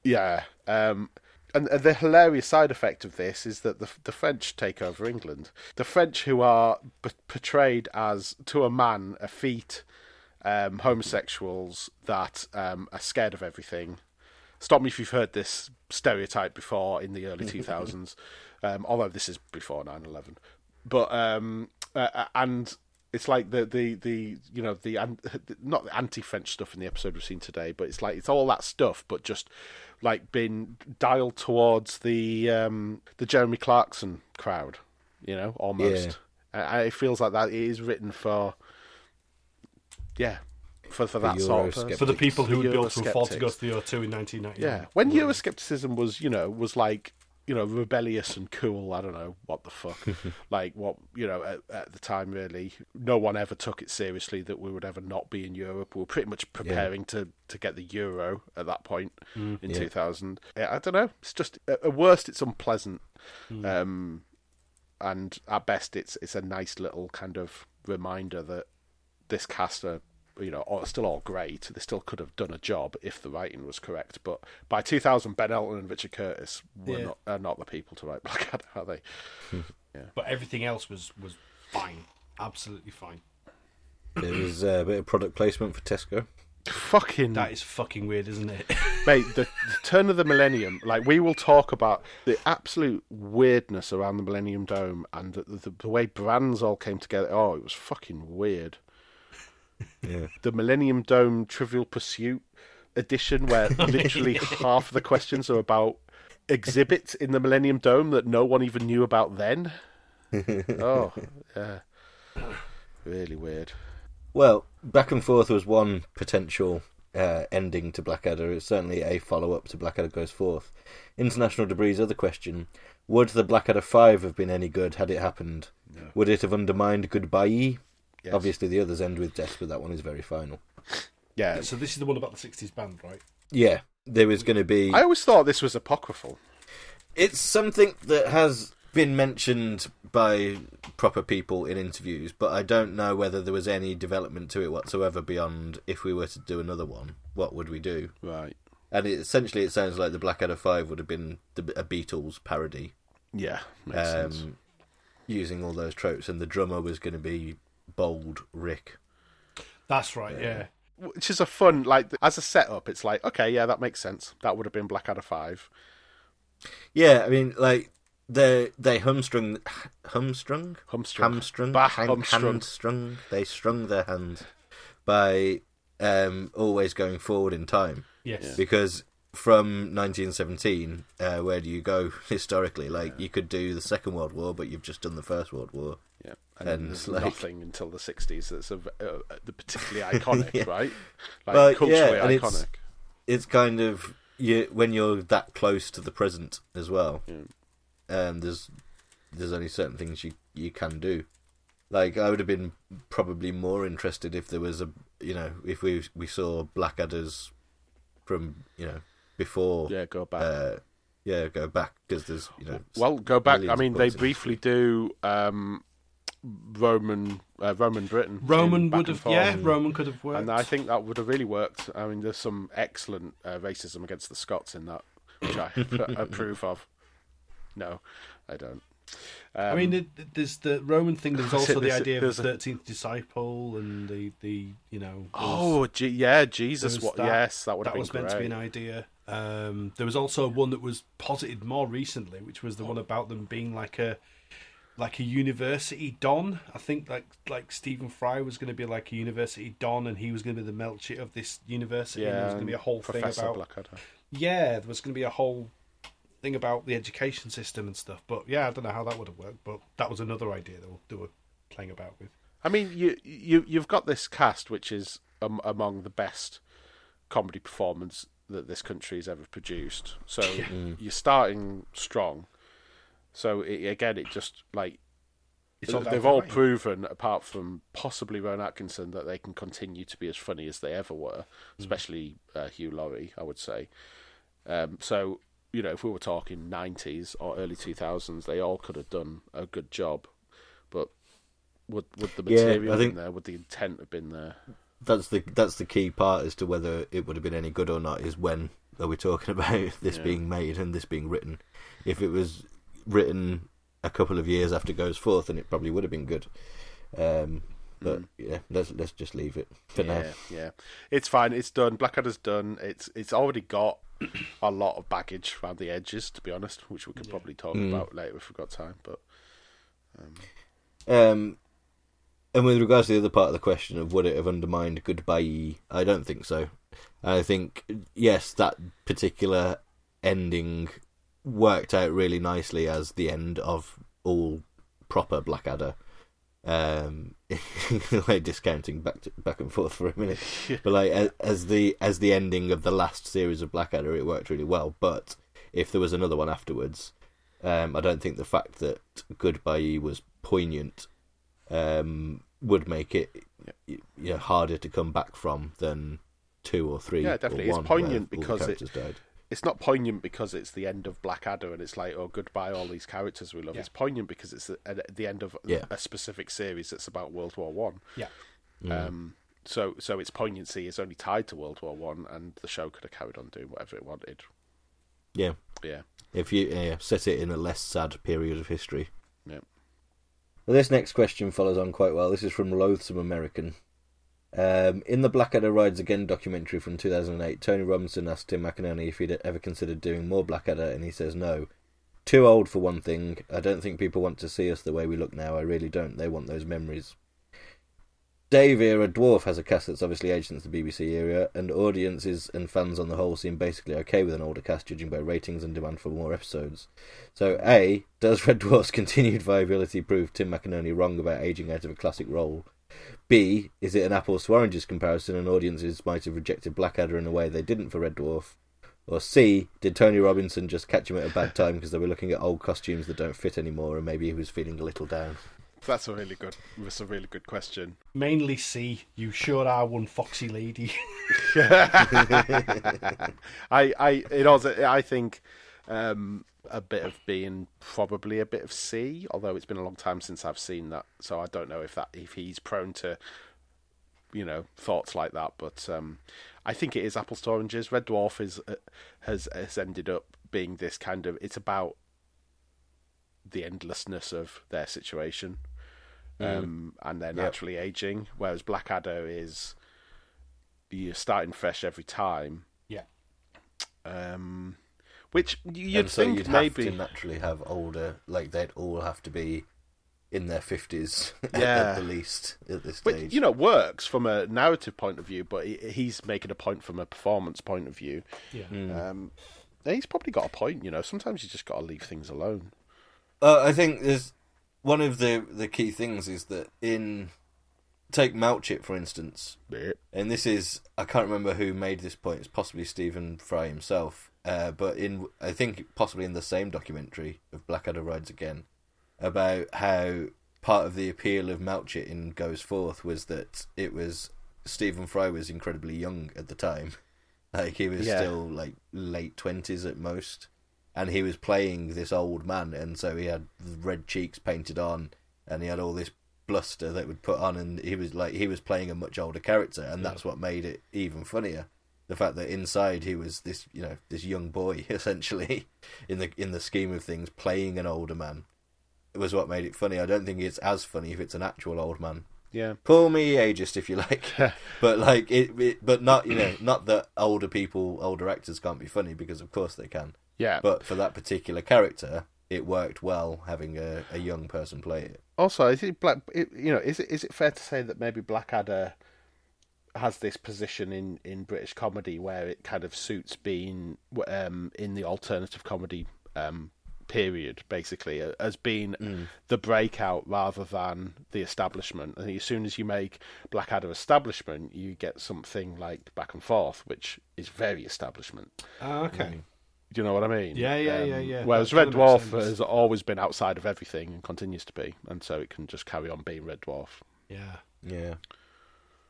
Yeah. Um, and the hilarious side effect of this is that the the French take over England. The French, who are p- portrayed as to a man effete um, homosexuals that um, are scared of everything. Stop me if you've heard this stereotype before in the early 2000s, um, although this is before 9/11. But um, uh, and it's like the the the you know the not the anti-French stuff in the episode we've seen today, but it's like it's all that stuff, but just like been dialed towards the um, the Jeremy Clarkson crowd, you know, almost. Uh, it feels like that it is written for, yeah, for for that sort of person. for the people who The would built to afford to go to the O2 in 1990. Yeah, when Euroscepticism was, you know, was like, you know, rebellious and cool. I don't know what the fuck, like what you know at, at the time. Really, no one ever took it seriously that we would ever not be in Europe. We were pretty much preparing to to get the euro at that point in Yeah. 2000. Yeah, I don't know. It's just at at worst, it's unpleasant, um, and at best, it's it's a nice little kind of reminder that this cast are you know are still all great. They still could have done a job if the writing was correct. But by 2000, Ben Elton and Richard Curtis were Yeah. not are not the people to write Blackadder, are they? yeah. but everything else was was fine, absolutely fine. There was uh, a bit of product placement for Tesco. Fucking That is fucking weird, isn't it? mate, the, the turn of the millennium. Like we will talk about the absolute weirdness around the Millennium Dome and the, the, the way brands all came together. Oh, it was fucking weird. Yeah. The Millennium Dome Trivial Pursuit edition, where literally half the questions are about exhibits in the Millennium Dome that no one even knew about then. oh, yeah, really weird. Well, back and forth was one potential uh, ending to Blackadder. It's certainly a follow up to Blackadder Goes Forth. International Debris' other question Would the Blackadder 5 have been any good had it happened? Would it have undermined Goodbye? Yes. Obviously, the others end with death, but that one is very final. Yeah, so this is the one about the '60s band, right? Yeah, there was going to be. I always thought this was apocryphal. It's something that has been mentioned by proper people in interviews, but I don't know whether there was any development to it whatsoever beyond if we were to do another one, what would we do? Right. And it, essentially, it sounds like the Blackadder Five would have been the, a Beatles parody, Yeah, makes sense. um, using all those tropes, and the drummer was going to be Baldrick. That's right. Yeah. Which is a fun, like, as a setup, it's like, okay, yeah, that makes sense. That would have been Blackadder 5. Yeah, I mean, like they they humstrung, humstrung, Humstrung. hamstrung, Bah, hang- humstrung. handstrung. They strung their hands by um, always going forward in time. Yes. because from 1917, uh, where do you go historically? Like you could do the Second World War, but you've just done the First World War. Yeah. And, And, there's like- nothing until the 60s that's a, uh, particularly iconic, Yeah. right? Like, Well, yeah, culturally and it's- iconic. It's kind of you when you're that close to the present as well. Yeah. Um, there's there's only certain things you you can do. Like I would have been probably more interested if there was a you know if we we saw Blackadder's from you know before Yeah, go back. uh, yeah go back because there's you know well, go back. I mean, they briefly do um, Roman uh, Roman Britain. Roman would have. Yeah, Roman could have worked. And I think that would have really worked. I mean, there's some excellent uh, racism against the Scots in that, which I approve of. No, I don't. Um, I mean, it- there's the Roman thing. There's also the idea of the thirteenth disciple and the the you know. oh, G- yeah, Jesus. What? that- yes, that would have that been was great. meant to be an idea. Um, there was also one that was posited more recently, which was the one about them being like a like a university don. I think like like Stephen Fry was going to be like a university don, and he was going to be the Melchett of this university. and there was going to be a whole Professor thing about Blackadder. yeah, there was going to be a whole thing about the education system and stuff. But yeah, I don't know how that would have worked. But that was another idea they were, they were playing about with. I mean, you you you've got this cast, which is um, among the best comedy performance that this country has ever produced. So you're starting strong. So it, again, it just like It's all they've all proven, apart from possibly Rowan Atkinson, that they can continue to be as funny as they ever were. Mm. Especially uh, Hugh Laurie, I would say. Um, so you know, if we were talking '90s or early 2000s, they all could have done a good job. But would would the Yeah, I material have think- been there? Would the intent have been there? that's the that's the key part as to whether it would have been any good or not is when are we talking about this Yeah. being made and this being written if it was written a couple of years after goes forth and it probably would have been good um but yeah let's let's just leave it for now Mm. yeah, yeah, it's fine. It's done. Blackadder's done. It's it's already got a lot of baggage around the edges, to be honest, which we could probably talk Mm. about later if we've got time. But Um, and with regards to the other part of the question of would it have undermined Goodbye, I don't think so. I think yes, that particular ending worked out really nicely as the end of all proper Blackadder. Um, like discounting back to, back and forth for a minute, but like as, as the as the ending of the last series of Blackadder, it worked really well. But if there was another one afterwards, um, I don't think the fact that Goodbye was poignant um, would make it you know, harder to come back from than two or three. Yeah, definitely. It's poignant where all the because it- died. It's not poignant because it's the end of Blackadder and it's like, oh, goodbye, all these characters we love. Yeah. It's poignant because it's the, the end of Yeah. a specific series that's about World War One. Yeah. Um, so so its poignancy is only tied to World War One, and the show could have carried on doing whatever it wanted. Yeah, Yeah, if you yeah, set it in a less sad period of history. yeah. Well, this next question follows on quite well. This is from Loathsome American. Um, in the Blackadder Rides Again documentary from 2008, Tony Robinson asked Tim McInnerny if he'd ever considered doing more Blackadder, and he says no. Too old for one thing. I don't think people want to see us the way we look now. I really don't. They want those memories. Dave era Dwarf has a cast that's obviously aged since the BBC era, and audiences and fans on the whole seem basically okay with an older cast, judging by ratings and demand for more episodes. So, A, does Red Dwarf's continued viability prove Tim McInnerny wrong about aging out of a classic role? B, is it an apples to oranges comparison and audiences might have rejected Blackadder in a way they didn't for Red Dwarf? Or C, did Tony Robinson just catch him at a bad time because they were looking at old costumes that don't fit anymore and maybe he was feeling a little down? That's a really good. That's a really good question. Mainly C. You sure are one foxy lady. I, I, it also, I think um, a bit of B and probably a bit of C. Although it's been a long time since I've seen that, so I don't know if that if he's prone to, you know, thoughts like that. But um, I think it is apples to oranges. Red Dwarf is uh, has has ended up being this kind of. It's about the endlessness of their situation, um, and they're Yep. naturally aging. Whereas Blackadder is you're starting fresh every time. yeah. Um, which you'd and so think you'd maybe. have to naturally have older, like they'd all have to be in their 50s Yeah. at the least at this But stage. you know, works from a narrative point of view, but he, he's making a point from a performance point of view. Yeah. Mm. Um, he's probably got a point. You know, sometimes you just got to leave things alone. Uh, I think there's one of the the key things is that in take Melchett for instance, and this is I can't remember who made this point. It's possibly Stephen Fry himself, uh, but in I think possibly in the same documentary of Blackadder Rides Again, about how part of the appeal of Melchett in Goes Forth was that it was Stephen Fry was incredibly young at the time, like he was Yeah. still like late twenties at most, and he was playing this old man, and so he had red cheeks painted on, and he had all this bluster that would put on, and he was like he was playing a much older character, and that's what made it even funnier. The fact that inside he was this, you know, this young boy essentially, in the in the scheme of things, playing an older man, was what made it funny. I don't think it's as funny if it's an actual old man. Yeah, Call me ageist if you like, but like it, it, but not you know, not that older people, older actors can't be funny because of course they can. yeah. But for that particular character, it worked well having a, a young person play it. also, I think Black. It, you know, is it is it fair to say that maybe Blackadder has this position in, in British comedy where it kind of suits being um, in the alternative comedy um, period, basically, uh, as being the breakout rather than the establishment. I think as soon as you make Blackadder establishment, you get something like Back and Forth, which is very establishment. Ah, okay. Do you know what I mean? Um, Yeah, yeah, yeah, yeah. Whereas Red Dwarf sense. has always been outside of everything and continues to be, and so it can just carry on being Red Dwarf. Yeah. Yeah.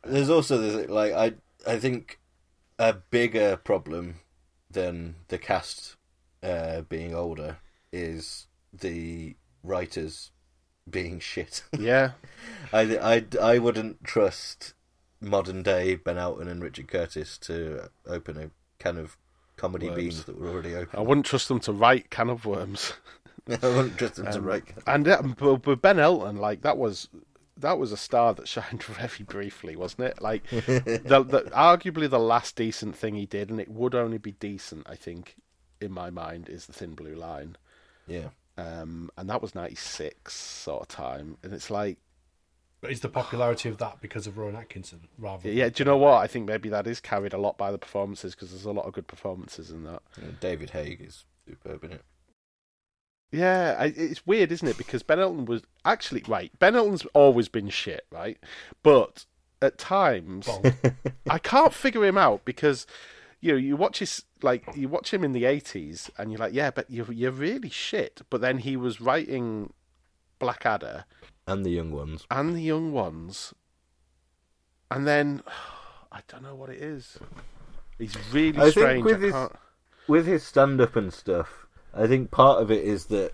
There's also this, like I I think a bigger problem than the cast uh, being older is the writers being shit. Yeah, I, I, I wouldn't trust modern day Ben Elton and Richard Curtis to open a can of comedy Worms. beans that were already open. I wouldn't trust them to write Can of Worms. I wouldn't trust them to Um, write. And uh, but, but Ben Elton, like that was that was a star that shined very briefly, wasn't it? Like the, the, arguably the last decent thing he did, and it would only be decent, I think, in my mind, is the Thin Blue Line, Yeah. um, and that was '96 sort of time, and it's like. But is the popularity of that because of Rowan Atkinson rather? Yeah, do you know what? I think maybe that is carried a lot by the performances because there's a lot of good performances in that. Yeah, David Haig is superb in it. Yeah, I, it's weird, isn't it? Because Ben Elton was actually right. Ben Elton's always been shit, right? But at times, I can't figure him out because you know you watch his like you watch him in the eighties and you're like, yeah, but you're you're really shit. But then he was writing Blackadder And the young ones. and the young ones, and then I don't know what it is. He's really I think strange. with I his- with his stand up and stuff, I think part of it is that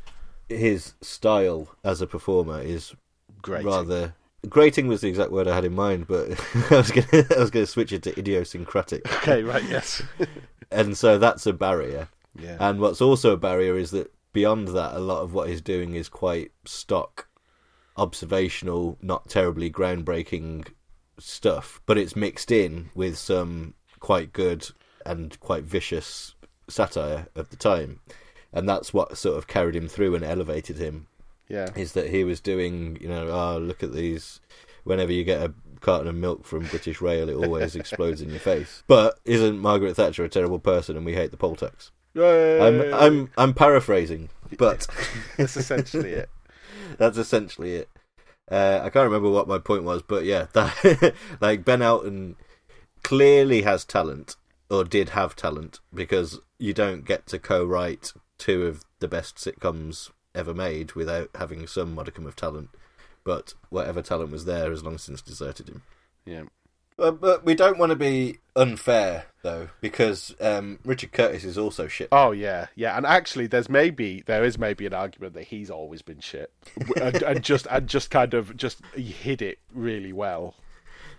his style as a performer is Great. rather grating was the exact word I had in mind, but I was gonna I was gonna switch it to idiosyncratic. Okay, right, yes. and so that's a barrier. yeah. And what's also a barrier is that beyond that a lot of what he's doing is quite stock observational, not terribly groundbreaking stuff, but it's mixed in with some quite good and quite vicious satire of the time, and that's what sort of carried him through and elevated him. Yeah. Is that he was doing, you know, oh look at these. Whenever you get a carton of milk from British Rail, it always explodes in your face. But isn't Margaret Thatcher a terrible person, and we hate the poll tax? I'm I'm I'm paraphrasing, but That's essentially it. that's essentially it. Uh, I can't remember what my point was, but yeah, that like Ben Elton clearly has talent, or did have talent, because you don't get to co-write two of the best sitcoms ever made without having some modicum of talent. But whatever talent was there has long since deserted him. Yeah. Uh, but we don't want to be unfair though, because um, Richard Curtis is also shit. Oh yeah, yeah, and actually, there's maybe there is maybe an argument that he's always been shit, and, and just and just kind of just hid it really well.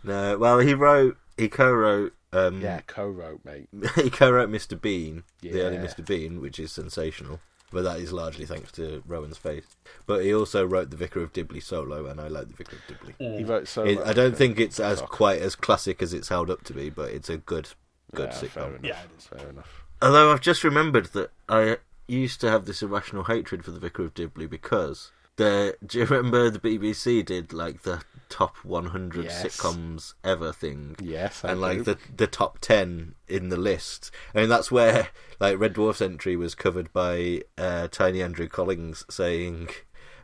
No, well, he wrote, he co-wrote, um, Yeah, co-wrote, mate. he co-wrote Mr. Bean, the early Mr. Bean, which is sensational. But that is largely thanks to Rowan's face. But he also wrote The Vicar of Dibley solo, and I like The Vicar of Dibley. He wrote so. It. I don't think it's as Fuck. quite as classic as it's held up to be, but it's a good, good yeah, fair sitcom. enough. Yeah, it is. fair enough. Although I've just remembered that I used to have this irrational hatred for The Vicar of Dibley because the. Do you remember the BBC did like the top 100 Yes. sitcoms ever thing? Yes, I and like do. the the top ten in the list. I mean, that's where like Red Dwarf's entry was covered by uh, Tiny Andrew Collins saying,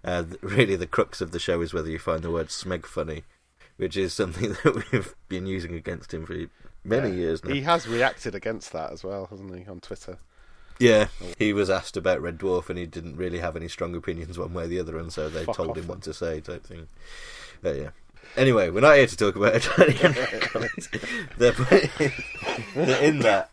uh, "Really, the crux of the show is whether you find the word smeg funny," which is something that we've been using against him for many Yeah. years now. He has reacted against that as well, hasn't he, on Twitter? Yeah, he was asked about Red Dwarf, and he didn't really have any strong opinions one way or the other, and so they Fuck told off him what to say, type thing. But yeah. Anyway, we're not here to talk about Collins. They're they're in that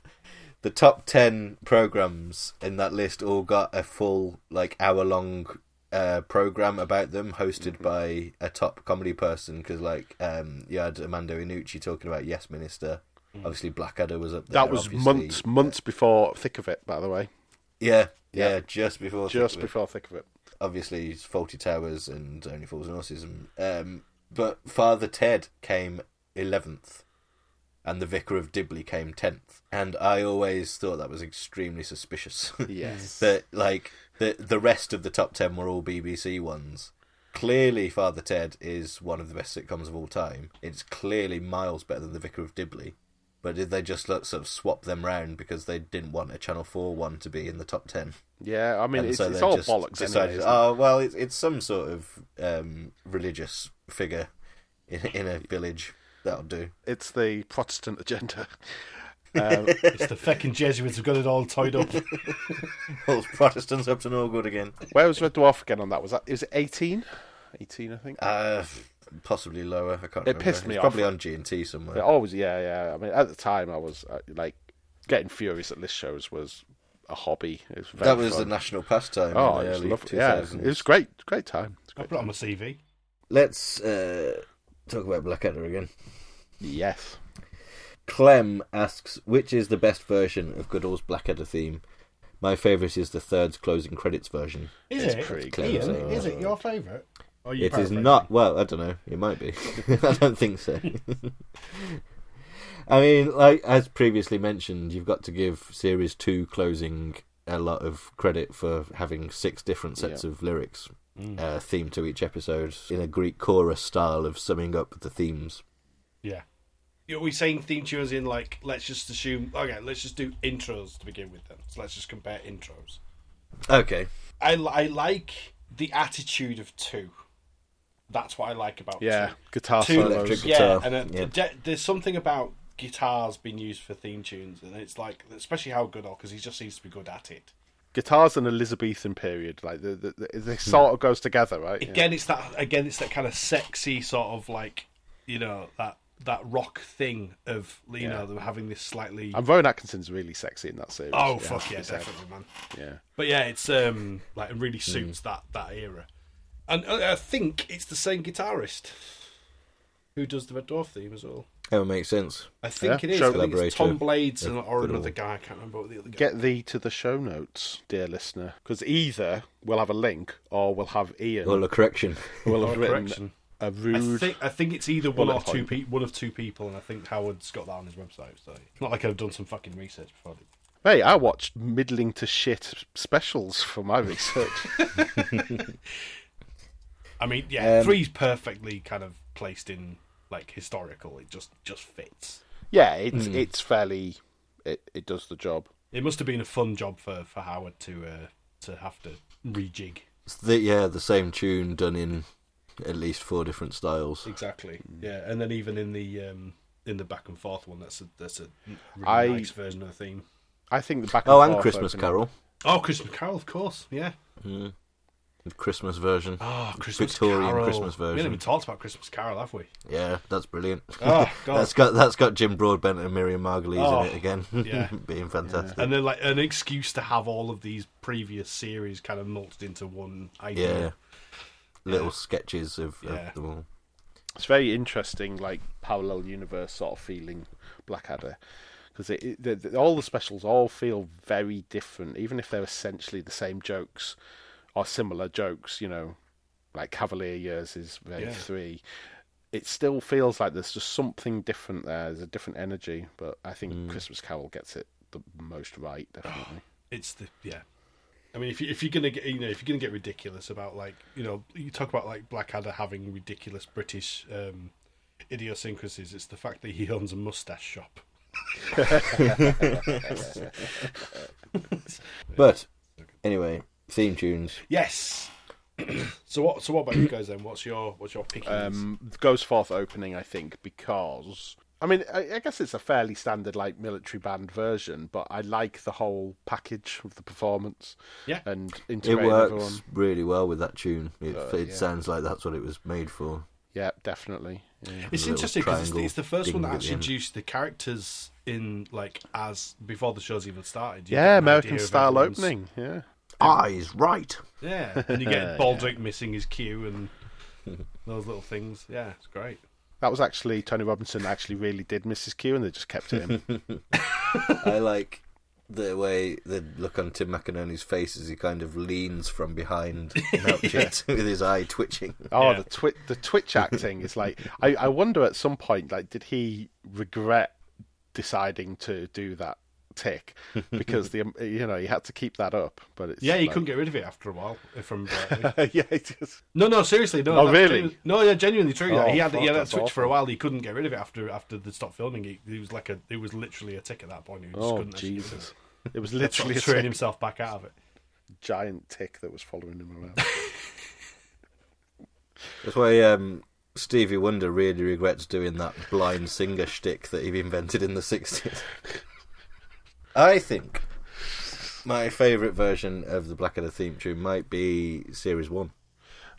the top ten programs in that list all got a full like hour long uh, program about them, hosted Mm-hmm. by a top comedy person. Because like um, you had Armando Iannucci talking about Yes Minister. Obviously, Blackadder was up there. Mm. that was obviously. months, months before Thick of It, by the way. Yeah, yeah, Yeah. just before. Just Thick of It. before Thick of It. obviously it's Fawlty Towers and Only Fools and Horses. Um, but Father Ted came eleventh, and the Vicar of Dibley came tenth. And I always thought that was extremely suspicious. Yes. that like the the rest of the top ten were all BBC ones. Clearly, Father Ted is one of the best sitcoms of all time. It's clearly miles better than the Vicar of Dibley. But did they just like, sort of swap them round because they didn't want a Channel Four one to be in the top ten? Yeah, I mean, And it's, so it's they all bollocks decided, anyway. oh well, it's it's some sort of um, religious figure in, in a village. That'll do. It's the Protestant agenda. Um, It's the fucking Jesuits who've got it all tied up. All Protestants up to no good again. where was Red Dwarf again on that? Was that is it eighteen? Eighteen, I think. Uh, possibly lower. I can't. It remember. pissed me it's off. Probably on G and T somewhere. It always, yeah, yeah. I mean, at the time, I was uh, like getting furious at list shows was a hobby. It was very that was fun. the national pastime Oh, in it the was early lovely. Yeah, it was great. Great time. It's I great put it on my CV. Let's uh, talk about Blackadder again. Yes. Clem asks, which is the best version of Goodall's Blackadder theme? My favourite is the third closing credits version. Is It's it? pretty clever. Ian, is it your favourite? It is not. Well, I don't know. It might be. I don't think so. I mean, like as previously mentioned, you've got to give series two closing a lot of credit for having six different sets Yeah. of lyrics Mm. uh, themed to each episode in a Greek chorus style of summing up the themes. Yeah. Are we saying theme tunes in like, let's just assume, okay, let's just do intros to begin with then. So let's just compare intros. Okay. I, I like the attitude of two. That's what I like about Yeah. two. Guitar Two solos. electric Yeah, guitar, and uh, yeah. de- there's something about guitars being used for theme tunes, and it's like, especially how good, because he just seems to be good at it. Guitars and Elizabethan period, like the, the, the, they sort of goes together, right? Yeah. Again, it's that again, it's that kind of sexy sort of like, you know, that that rock thing of you Yeah. know them having this slightly. And Rowan Atkinson's really sexy in that series. oh it has fuck yeah, be said. definitely, man. Yeah. But yeah, it's um like it Hmm. really suits that that era, and I I think it's the same guitarist who does the Red Dwarf theme as well. Oh, that would make sense. I think Yeah, it is. show I think it's Tom Blades of and, or Goodall. another guy. I can't remember what the other guy. Get thee to the show notes, dear listener, because either we'll have a link or we'll have Ian Well, a correction. will Oh, have written correction. a I rude. think I think it's either one bullet or two point. pe- one of two people, and I think Howard's got that on his website. So it's not like I've done some fucking research before. Hey, I watched middling to shit specials for my research. I mean, yeah, Um, three's perfectly kind of placed in like historical. It just just fits. yeah, it's it's fairly. It it does the job. It must have been a fun job for, for Howard to uh, to have to rejig. The, yeah, the same tune done in at least four different styles. Exactly. Yeah, and then even in the um, in the back and forth one, that's a that's a really I- nice version of the theme. I think the back. Oh, and and forth Christmas opening- Carol, Oh, Christmas Carol, of course. Yeah. the Christmas version. Oh, Christmas Victorian Carol. Christmas version. We haven't even talked about Christmas Carol, have we? Yeah, that's brilliant. Oh God. That's got that's got Jim Broadbent and Miriam Margolyes Oh, in it again, yeah. being fantastic. and then like an excuse to have all of these previous series kind of mulched into one idea. Yeah, little Yeah. sketches of, Yeah. of them all. It's very interesting, like parallel universe sort of feeling Blackadder, because it, it, the, the, all the specials all feel very different, even if they're essentially the same jokes or similar jokes. You know, like Cavalier Years is very Yeah. three. It still feels like there's just something different there. There's a different energy, but I think Christmas Carol gets it the most right, definitely. It's the yeah. I mean, if you if you're gonna get you know if you're gonna get ridiculous about like you know you talk about like Blackadder having ridiculous British um, idiosyncrasies, it's the fact that he owns a mustache shop. But anyway, theme tunes. Yes. so what? So what about you guys then? What's your what's your picking? um, goes forth opening, I think, because I mean, I, I guess it's a fairly standard like military band version, but I like the whole package of the performance. Yeah. and It works everyone. really well with that tune. It, Uh, it yeah. sounds like that's what it was made for. Yeah, definitely. Yeah. It's interesting because it's, it's the first one that actually introduced the characters in like as before the show's even started. You Yeah, American style opening. Yeah, Ah, Eyes right. Yeah, and you get Baldrick missing his cue and those little things. Yeah, it's great. that was actually Tony Robinson. Actually, really did miss his cue, and they just kept it in. I like the way the look on Tim McInnerny's face as he kind of leans from behind an with his eye twitching. Oh, Yeah. the twi- the Twitch acting is like. I, I wonder at some point, like, did he regret deciding to do that tick because the um, you know he had to keep that up, but it's Yeah, you like- couldn't get rid of it after a while. If I'm yeah, it just no, no, seriously, no. Oh, really? genu- no, yeah, genuinely true. yeah. Oh, he had he had that that's switch for a while. He couldn't get rid of it after after they stopped filming. He, he was like a it was literally a tick at that point. He just oh couldn't actually get rid of Jesus, it. it was Sort literally of a train tick, himself back out of it. giant tick that was following him around. That's why um, Stevie Wonder really regrets doing that blind singer shtick that he invented in the 60s. I think my favourite version of the Blackadder theme tune might be Series 1.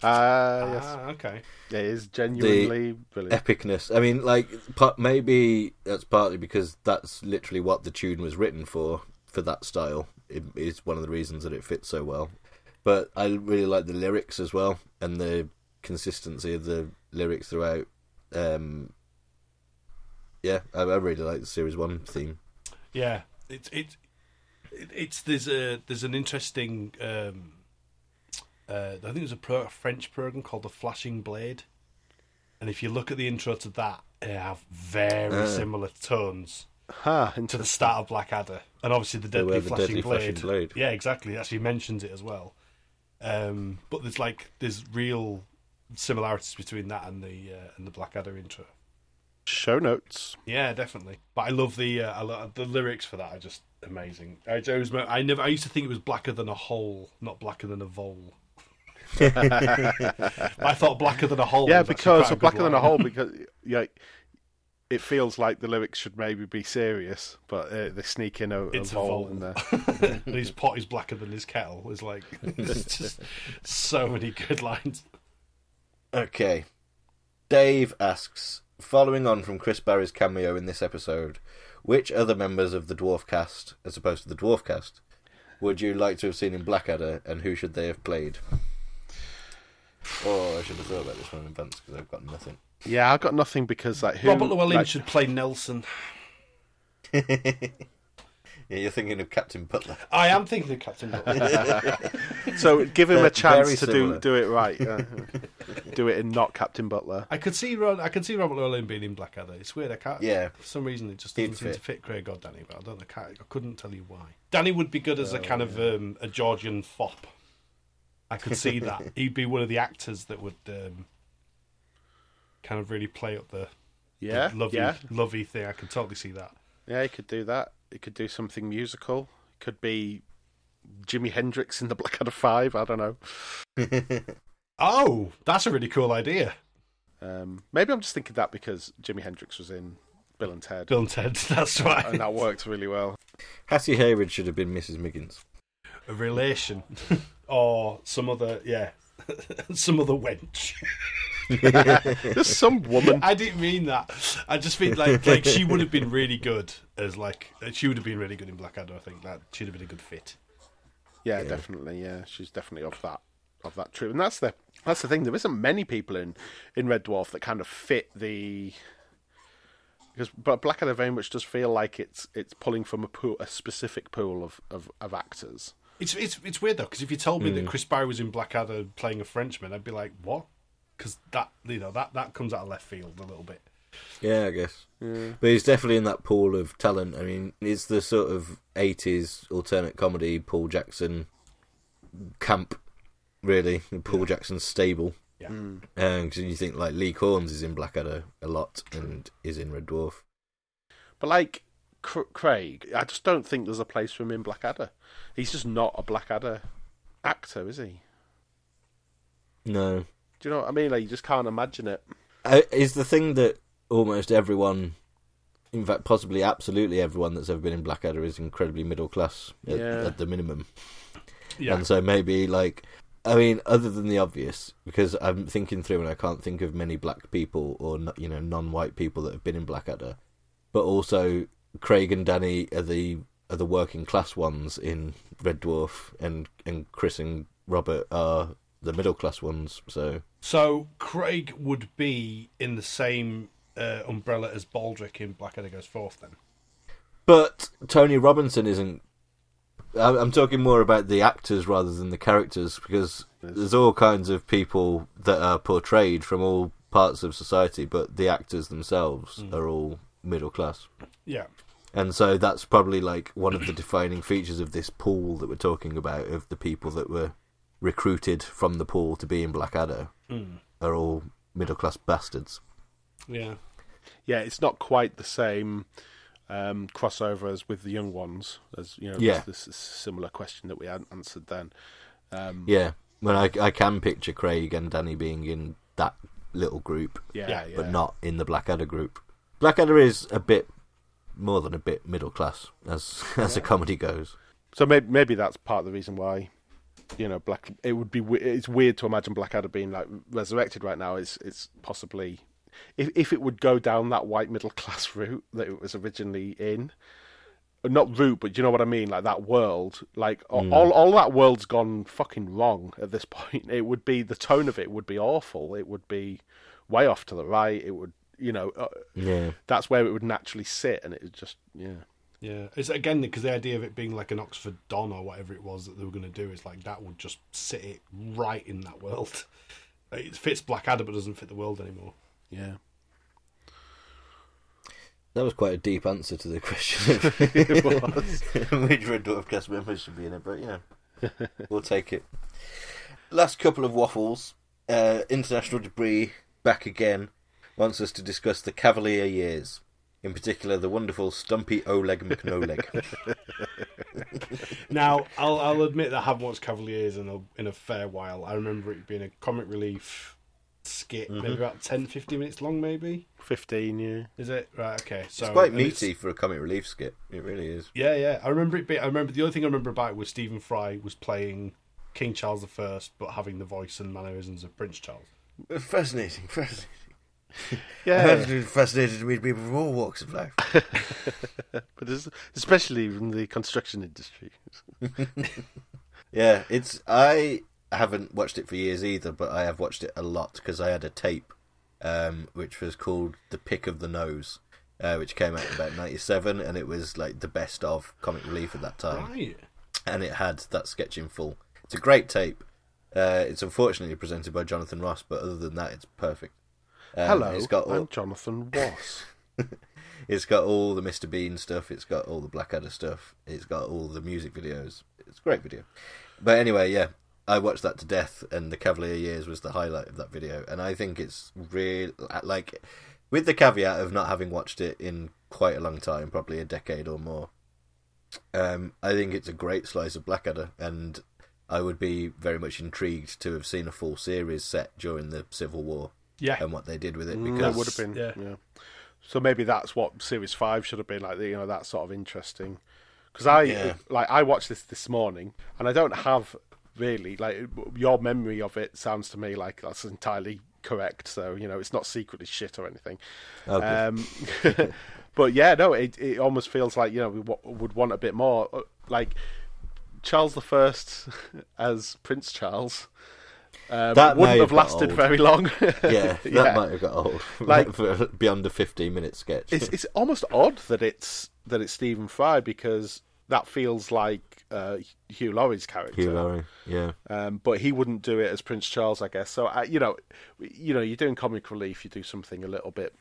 Ah, yes, Ah, okay. it is genuinely brilliant. Epicness. I mean, like, maybe that's partly because that's literally what the tune was written for, for that style. It is one of the reasons that it fits so well. But I really like the lyrics as well, and the consistency of the lyrics throughout. Um, yeah, I, I really like the Series 1 theme. Yeah, it's it's it, it's there's a there's an interesting. Um, uh, I think there's a, pro, a French program called the Flashing Blade, and if you look at the intro to that, they have very Ah. similar tones Ha, to into the start of Blackadder, and obviously the Deadly, the flashing, deadly blade. flashing blade. Yeah, exactly. It actually mentions it as well. Um, but there's like there's real similarities between that and the uh, and the Blackadder intro. Show notes. Yeah, definitely. But I love the uh, I love, the lyrics for that are just amazing. I, I was I never I used to think it was blacker than a hole, not blacker than a vole. I thought blacker than a hole. Yeah, because a good blacker than a hole. Because yeah, it feels like the lyrics should maybe be serious, but uh, they sneak in a, a It's a vole vole. in there. and his pot is blacker than his kettle. Is like it's just so many good lines. Okay. Dave asks, following on from Chris Barrie's cameo in this episode, which other members of the Dwarf cast, as opposed to the Dwarf cast, would you like to have seen in Blackadder, and who should they have played? Oh, I should have thought about this one in advance because I've got nothing. Yeah, I've got nothing because like who, Robert Llewellyn like, should play Nelson. Yeah, you're thinking of Captain Butler. I am thinking of Captain Butler. So give him They're a chance to do similar. do it right. uh, do it in not Captain Butler. I could see Ron, I could see Robert Llewellyn being in Blackadder. It's weird. I can't. Yeah. For some reason, it just He'd doesn't seem to fit. fit Craig or Danny. But I don't know. I, I couldn't tell you why. Danny would be good as a kind of um, a Georgian fop. I could see that. He'd be one of the actors that would um, kind of really play up the, Yeah, the lovey, yeah, lovey thing. I could totally see that. yeah. He could do that. He could do something musical. He could be Jimi Hendrix in the Blackadder Five. I don't know. Oh, that's a really cool idea. Um, maybe I'm just thinking that because Jimi Hendrix was in Bill and Ted, Bill and Ted. That's right. and that worked really well. Hattie Hayridge should have been Mrs. Miggins. a relation or some other yeah some other wench Just some woman. i didn't mean that i just think like like she would have been really good as like uh, she would have been really good in blackadder i think that she'd have been a good fit Yeah, definitely. Yeah, she's definitely of that of that true, and that's the that's the thing. There isn't many people in in Red Dwarf that kind of fit the because but Blackadder very much does feel like it's it's pulling from a pool, a specific pool of of, of actors. it's it's it's weird though because if you told me that hmm. chris barrie was in blackadder playing a frenchman i'd be like what because that you know that that comes out of left field a little bit Yeah, I guess. But he's definitely in that pool of talent. I mean, it's the sort of 80s alternate comedy, Paul Jackson camp, really. Paul Jackson's stable. yeah hmm. um, Because you think, like, Lee Cornes is in Blackadder a lot and is in Red Dwarf. But like Cr- Craig, I just don't think there's a place for him in Blackadder. He's just not a Blackadder actor, is he? No. Do you know what I mean? Like you just can't imagine it. Uh, is the thing that almost everyone, in fact, possibly absolutely everyone that's ever been in Blackadder is incredibly middle class at, Yeah. at the minimum. yeah And so maybe like I mean, other than the obvious, because I'm thinking through and I can't think of many black people or you know non-white people that have been in Blackadder, but also Craig and Danny are the are the working class ones in Red Dwarf, and and Chris and Robert are the middle class ones. So so craig would be in the same uh, umbrella as baldrick in blackadder goes forth then But Tony Robinson isn't. I'm I'm talking more about the actors rather than the characters because there's all kinds of people that are portrayed from all parts of society, but the actors themselves are all middle class. yeah And so that's probably like one of the defining features of this pool that we're talking about of the people that were recruited from the pool to be in Blackadder are all middle class bastards. yeah Yeah, it's not quite the same um, crossover as with the young ones. As you know, Yeah. this, this is a similar question that we had answered then. Um, Yeah, well, I, I can picture Craig and Danny being in that little group. yeah, Yeah, yeah. but not in the Blackadder group. Blackadder is a bit more than a bit middle class as as a comedy goes. So maybe maybe that's part of the reason why you know black. It would be it's weird to imagine Blackadder being like resurrected right now. It's it's possibly if if it would go down that white middle class route that it was originally in. Not route, but you know what I mean. Like that world, like a- all all that world's gone fucking wrong at this point. It would be the tone of it would be awful. It would be way off to the right. It would, you know, uh, Yeah, that's where it would naturally sit, and it would just, yeah. Yeah, it's again because the idea of it being like an Oxford Don or whatever it was that they were going to do is like that would just sit it right in that world. It fits Blackadder but doesn't fit the world anymore. Yeah. that was quite a deep answer to the question of It was. which Red Dwarf cast members should be in it, but yeah, we'll take it. Last couple of waffles. Uh, International Debris back again wants us to discuss the Cavalier years. In particular, the wonderful Stumpy Oleg McNoleg. Now, I'll I'll admit that I haven't watched Cavaliers in a in a fair while. I remember it being a comic relief skit, maybe mm-hmm. about 10, 15 minutes long, maybe. 15, yeah. Is it right? Okay, so it's quite and it's- meaty for a comic relief skit. It really is. Yeah, yeah. I remember it. Being, I remember the only thing I remember about it was Stephen Fry was playing King Charles I, but having the voice and mannerisms of Prince Charles. Fascinating, fascinating. Yeah. fascinated to meet people from all walks of life. but especially from the construction industry. Yeah, it's. I haven't watched it for years either, but I have watched it a lot because I had a tape, um, which was called "The Pick of the Nose," uh, which came out in about '97, and it was like the best of comic relief at that time. Right. and it had that sketch in full. It's a great tape. Uh, it's unfortunately presented by Jonathan Ross, but other than that, it's perfect. Um, Hello, It's got all, I'm Jonathan Ross. it's got all the Mr. Bean stuff. It's got all the Blackadder stuff. It's got all the music videos. It's a great video. But anyway, yeah, I watched that to death, and the Cavalier Years was the highlight of that video. And I think it's real, like, with the caveat of not having watched it in quite a long time, probably a decade or more. Um, I think it's a great slice of Blackadder, and I would be very much intrigued to have seen a full series set during the Civil War Yeah. and what they did with it. Mm, Because that would have been, yeah. yeah. So maybe that's what Series Five should have been like. You know, that sort of interesting. Because I Yeah. like I watched this this morning, and I don't have really like your memory of it sounds to me like that's entirely correct. So you know, it's not secretly shit or anything. Good. Um, but yeah, no, it it almost feels like you know we w- would want a bit more. Uh, Like Charles the First as Prince Charles um, That wouldn't have have lasted old. very long. yeah, that Yeah. might have got old. Like- beyond a fifteen-minute sketch. it's it's almost odd that it's that it's Stephen Fry because that feels like uh, Hugh Laurie's character. Hugh Laurie, yeah. Um, but he wouldn't do it as Prince Charles, I guess. So uh, you know, you know, you're doing comic relief. You do something a little bit,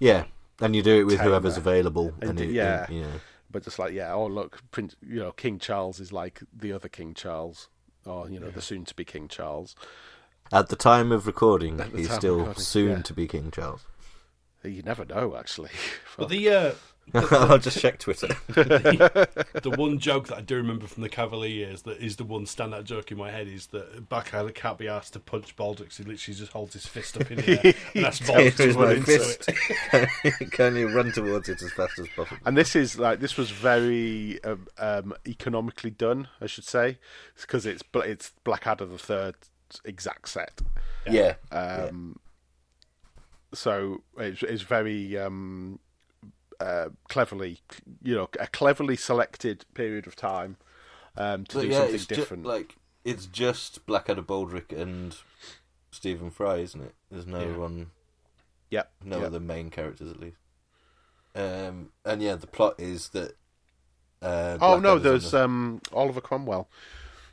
Yeah, and you do it with Tamer. whoever's available. And And, it, yeah. you know, but just like yeah, oh look, Prince, you know, King Charles is like the other King Charles, or you know, the soon-to-be King Charles. at the time of recording, At the he's still recording, soon yeah. to be King Charles. You never know, actually. But the uh, I'll just check Twitter. the one joke that I do remember from the Cavalier years that is the one standout joke in my head is that Blackadder can't be asked to punch Baldrick. He literally just holds his fist up in the air and asks Baldrick Here to run into fist. it. Can you run towards it as fast as possible? And this is like this was very um, um, economically done, I should say, because it's bl- it's Blackadder the Third exact set. Yeah, Um, So it's, it's very um, uh, cleverly, you know, a cleverly selected period of time um, to But do yeah, something it's ju- different. like it's just Blackadder, Baldrick, and Stephen Fry, isn't it? There's no Yeah. one, yep, no yep. other main characters at least. Um, and yeah, the plot is that. Uh, Oh no, there's the- um, Oliver Cromwell.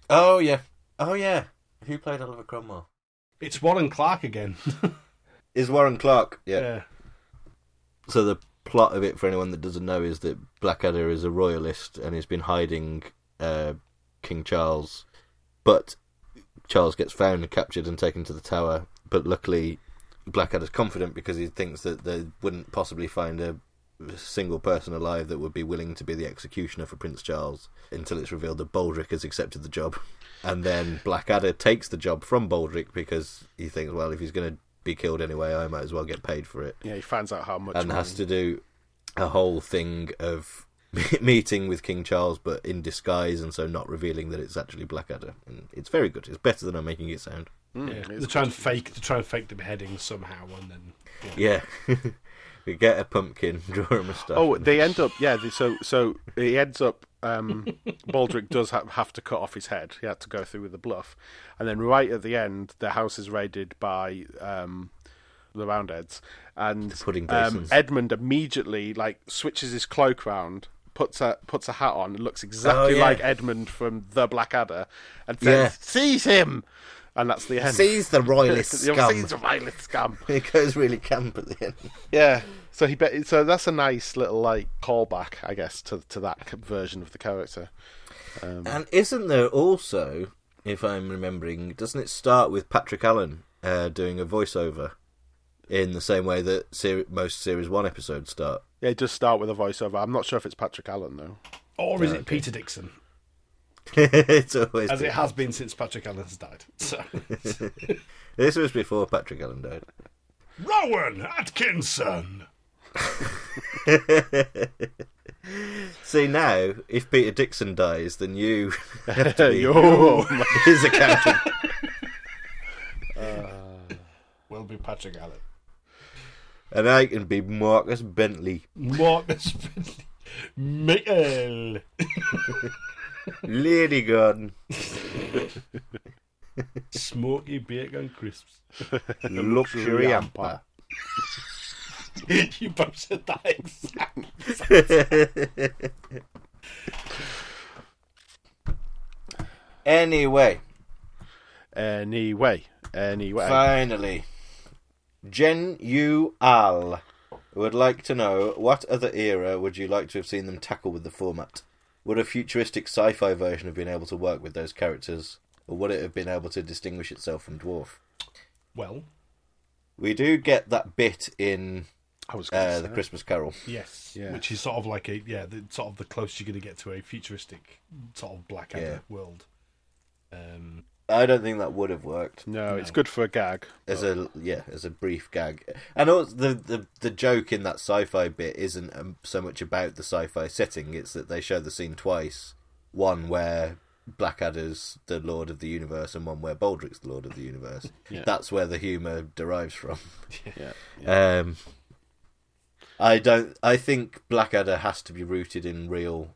Oh yeah, oh yeah. Who played Oliver Cromwell? It's Warren Clarke again. Is Warren Clarke? Yeah. yeah. So the plot of it, for anyone that doesn't know, is that Blackadder is a royalist and he's been hiding uh, King Charles, but Charles gets found and captured and taken to the tower. But luckily, Blackadder's confident because he thinks that they wouldn't possibly find a single person alive that would be willing to be the executioner for Prince Charles until it's revealed that Baldrick has accepted the job. And then Blackadder takes the job from Baldrick because he thinks, well, if he's going to be killed anyway, I might as well get paid for it Yeah, he finds out how much. and money- has to do a whole thing of meeting with King Charles, but in disguise, and so not revealing that it's actually Blackadder. And it's very good. It's better than I'm making it sound. Mm, yeah. it's They try and fake. They try and fake the beheading somehow, and then Yeah, we get a pumpkin, draw a moustache. Oh, they end up yeah. They, so so he ends up. Um, Baldrick does ha- have to cut off his head. He had to go through with the bluff, and then right at the end, the house is raided by um, the Roundheads, and um. Edmund immediately like switches his cloak round. Puts a puts a hat on and looks exactly Oh, yeah. like Edmund from the Blackadder, and says, Yeah. "Seize him!" And that's the end. Seize the royalist scum. Seize the royalist scum. It goes really camp at the end. Yeah. So he bet. So that's a nice little like callback, I guess, to to that version of the character. Um, And isn't there also, if I'm remembering, doesn't it start with Patrick Allen uh, doing a voiceover in the same way that ser- most Series 1 episodes start? yeah, it does start with a voiceover. I'm not sure if it's Patrick Allen though. or is it okay. Peter Dixon, it's always as it has been since Patrick Allen has died? So This was before Patrick Allen died. Rowan Atkinson. See now, if Peter Dixon dies, then you have to be Yo. his accountant. Uh, Will be Patrick Allen. and I can be Marcus Bentley. Marcus Finley. Michael. Lady Garden. Smoky bacon crisps. Luxury Amper. you both said that exact. anyway, Anyway, anyway. finally, Gen Yu Al would like to know what other era would you like to have seen them tackle with the format? Would a futuristic sci-fi version have been able to work with those characters, or would it have been able to distinguish itself from Dwarf? well, We do get that bit in I was uh, say. the Christmas Carol. yes, Yeah. which is sort of like a yeah, the, sort of the closest you're going to get to a futuristic sort of Blackadder Yeah. world. Um, I don't think that would have worked No, it's good for a gag. as a yeah as a brief gag. And also the the the joke in that sci-fi bit isn't um, so much about the sci-fi setting; it's that they show the scene twice. One where Blackadder's the Lord of the Universe, and one where Baldrick's the Lord of the Universe. Yeah. That's where the humour derives from. Yeah. Um, I don't. I think Blackadder has to be rooted in real.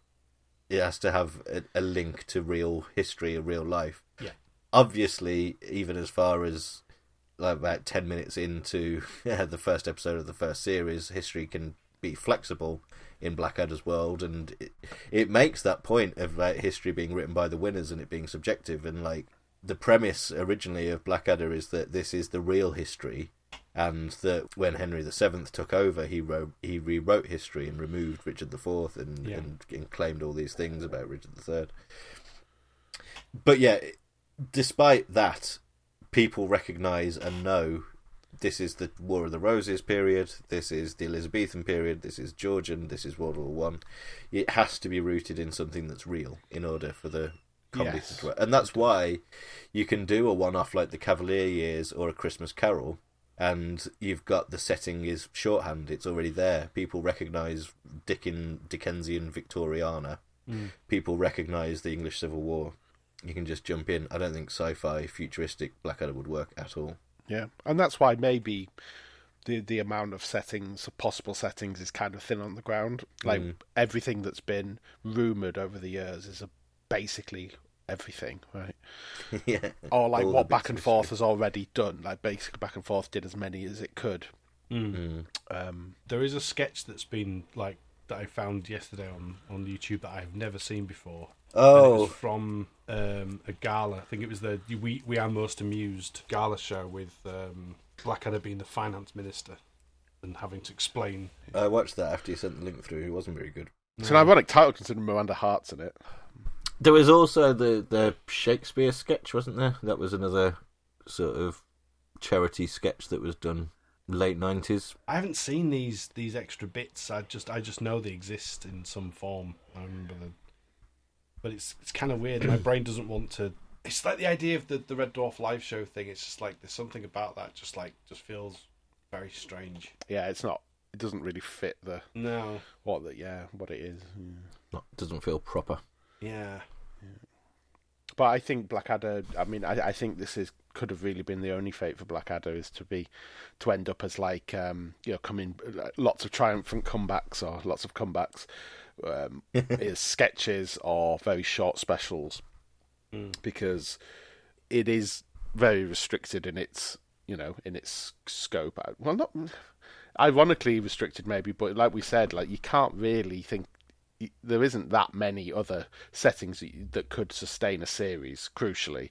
It has to have a, a link to real history, a real life. Yeah. Obviously, even as far as like about ten minutes into the first episode of the first series, history can be flexible in Blackadder's world, and it, it makes that point of like history being written by the winners and it being subjective, and like the premise originally of Blackadder is that this is the real history, and that when Henry VII took over, he wrote he rewrote history and removed Richard IV and, Yeah. and, and claimed all these things about Richard III. But yeah, despite that, people recognise and know this is the War of the Roses period, this is the Elizabethan period, this is Georgian, this is World War One. It has to be rooted in something that's real in order for the comedy Yes. to work. And that's why you can do a one off like the Cavalier Years or a Christmas Carol and you've got the setting is shorthand, it's already there. People recognise Dickin Dickensian Victoriana. People recognise the English Civil War. You can just jump in. I don't think sci-fi futuristic Blackadder would work at all. Yeah, and that's why maybe the the amount of settings, possible settings, is kind of thin on the ground. Like Mm. everything that's been rumored over the years is a, basically everything, right? yeah. Or like All what back and forth history. has already done. Like basically, back and forth did as many as it could. Mm. Um, there is a sketch that's been like that I found yesterday on on YouTube that I've never seen before. And it Oh, was from um, a gala. I think it was the We We Are Most Amused gala show with um, Blackadder being the finance minister and having to explain. I watched that after you sent the link through. It wasn't very good. It's an ironic title considering Miranda Hart's in it. There was also the the Shakespeare sketch, wasn't there? That was another sort of charity sketch that was done late nineties. I haven't seen these these extra bits. I just I just know they exist in some form. I remember the, but it's it's kind of weird. My brain doesn't want to. It's like the idea of the the Red Dwarf live show thing. It's just like there's something about that. Just like just feels very strange. Yeah, it's not. It doesn't really fit the No. what the yeah what it is. Yeah. Not doesn't feel proper. Yeah. But I think Blackadder. I mean, I, I think this is could have really been the only fate for Blackadder is to be to end up as like um, you know coming lots of triumphant comebacks or lots of comebacks, um, is sketches or very short specials, because it is very restricted in its you know in its scope. Well, not ironically restricted maybe, but like we said, like you can't really think there isn't that many other settings that, could sustain a series. Crucially,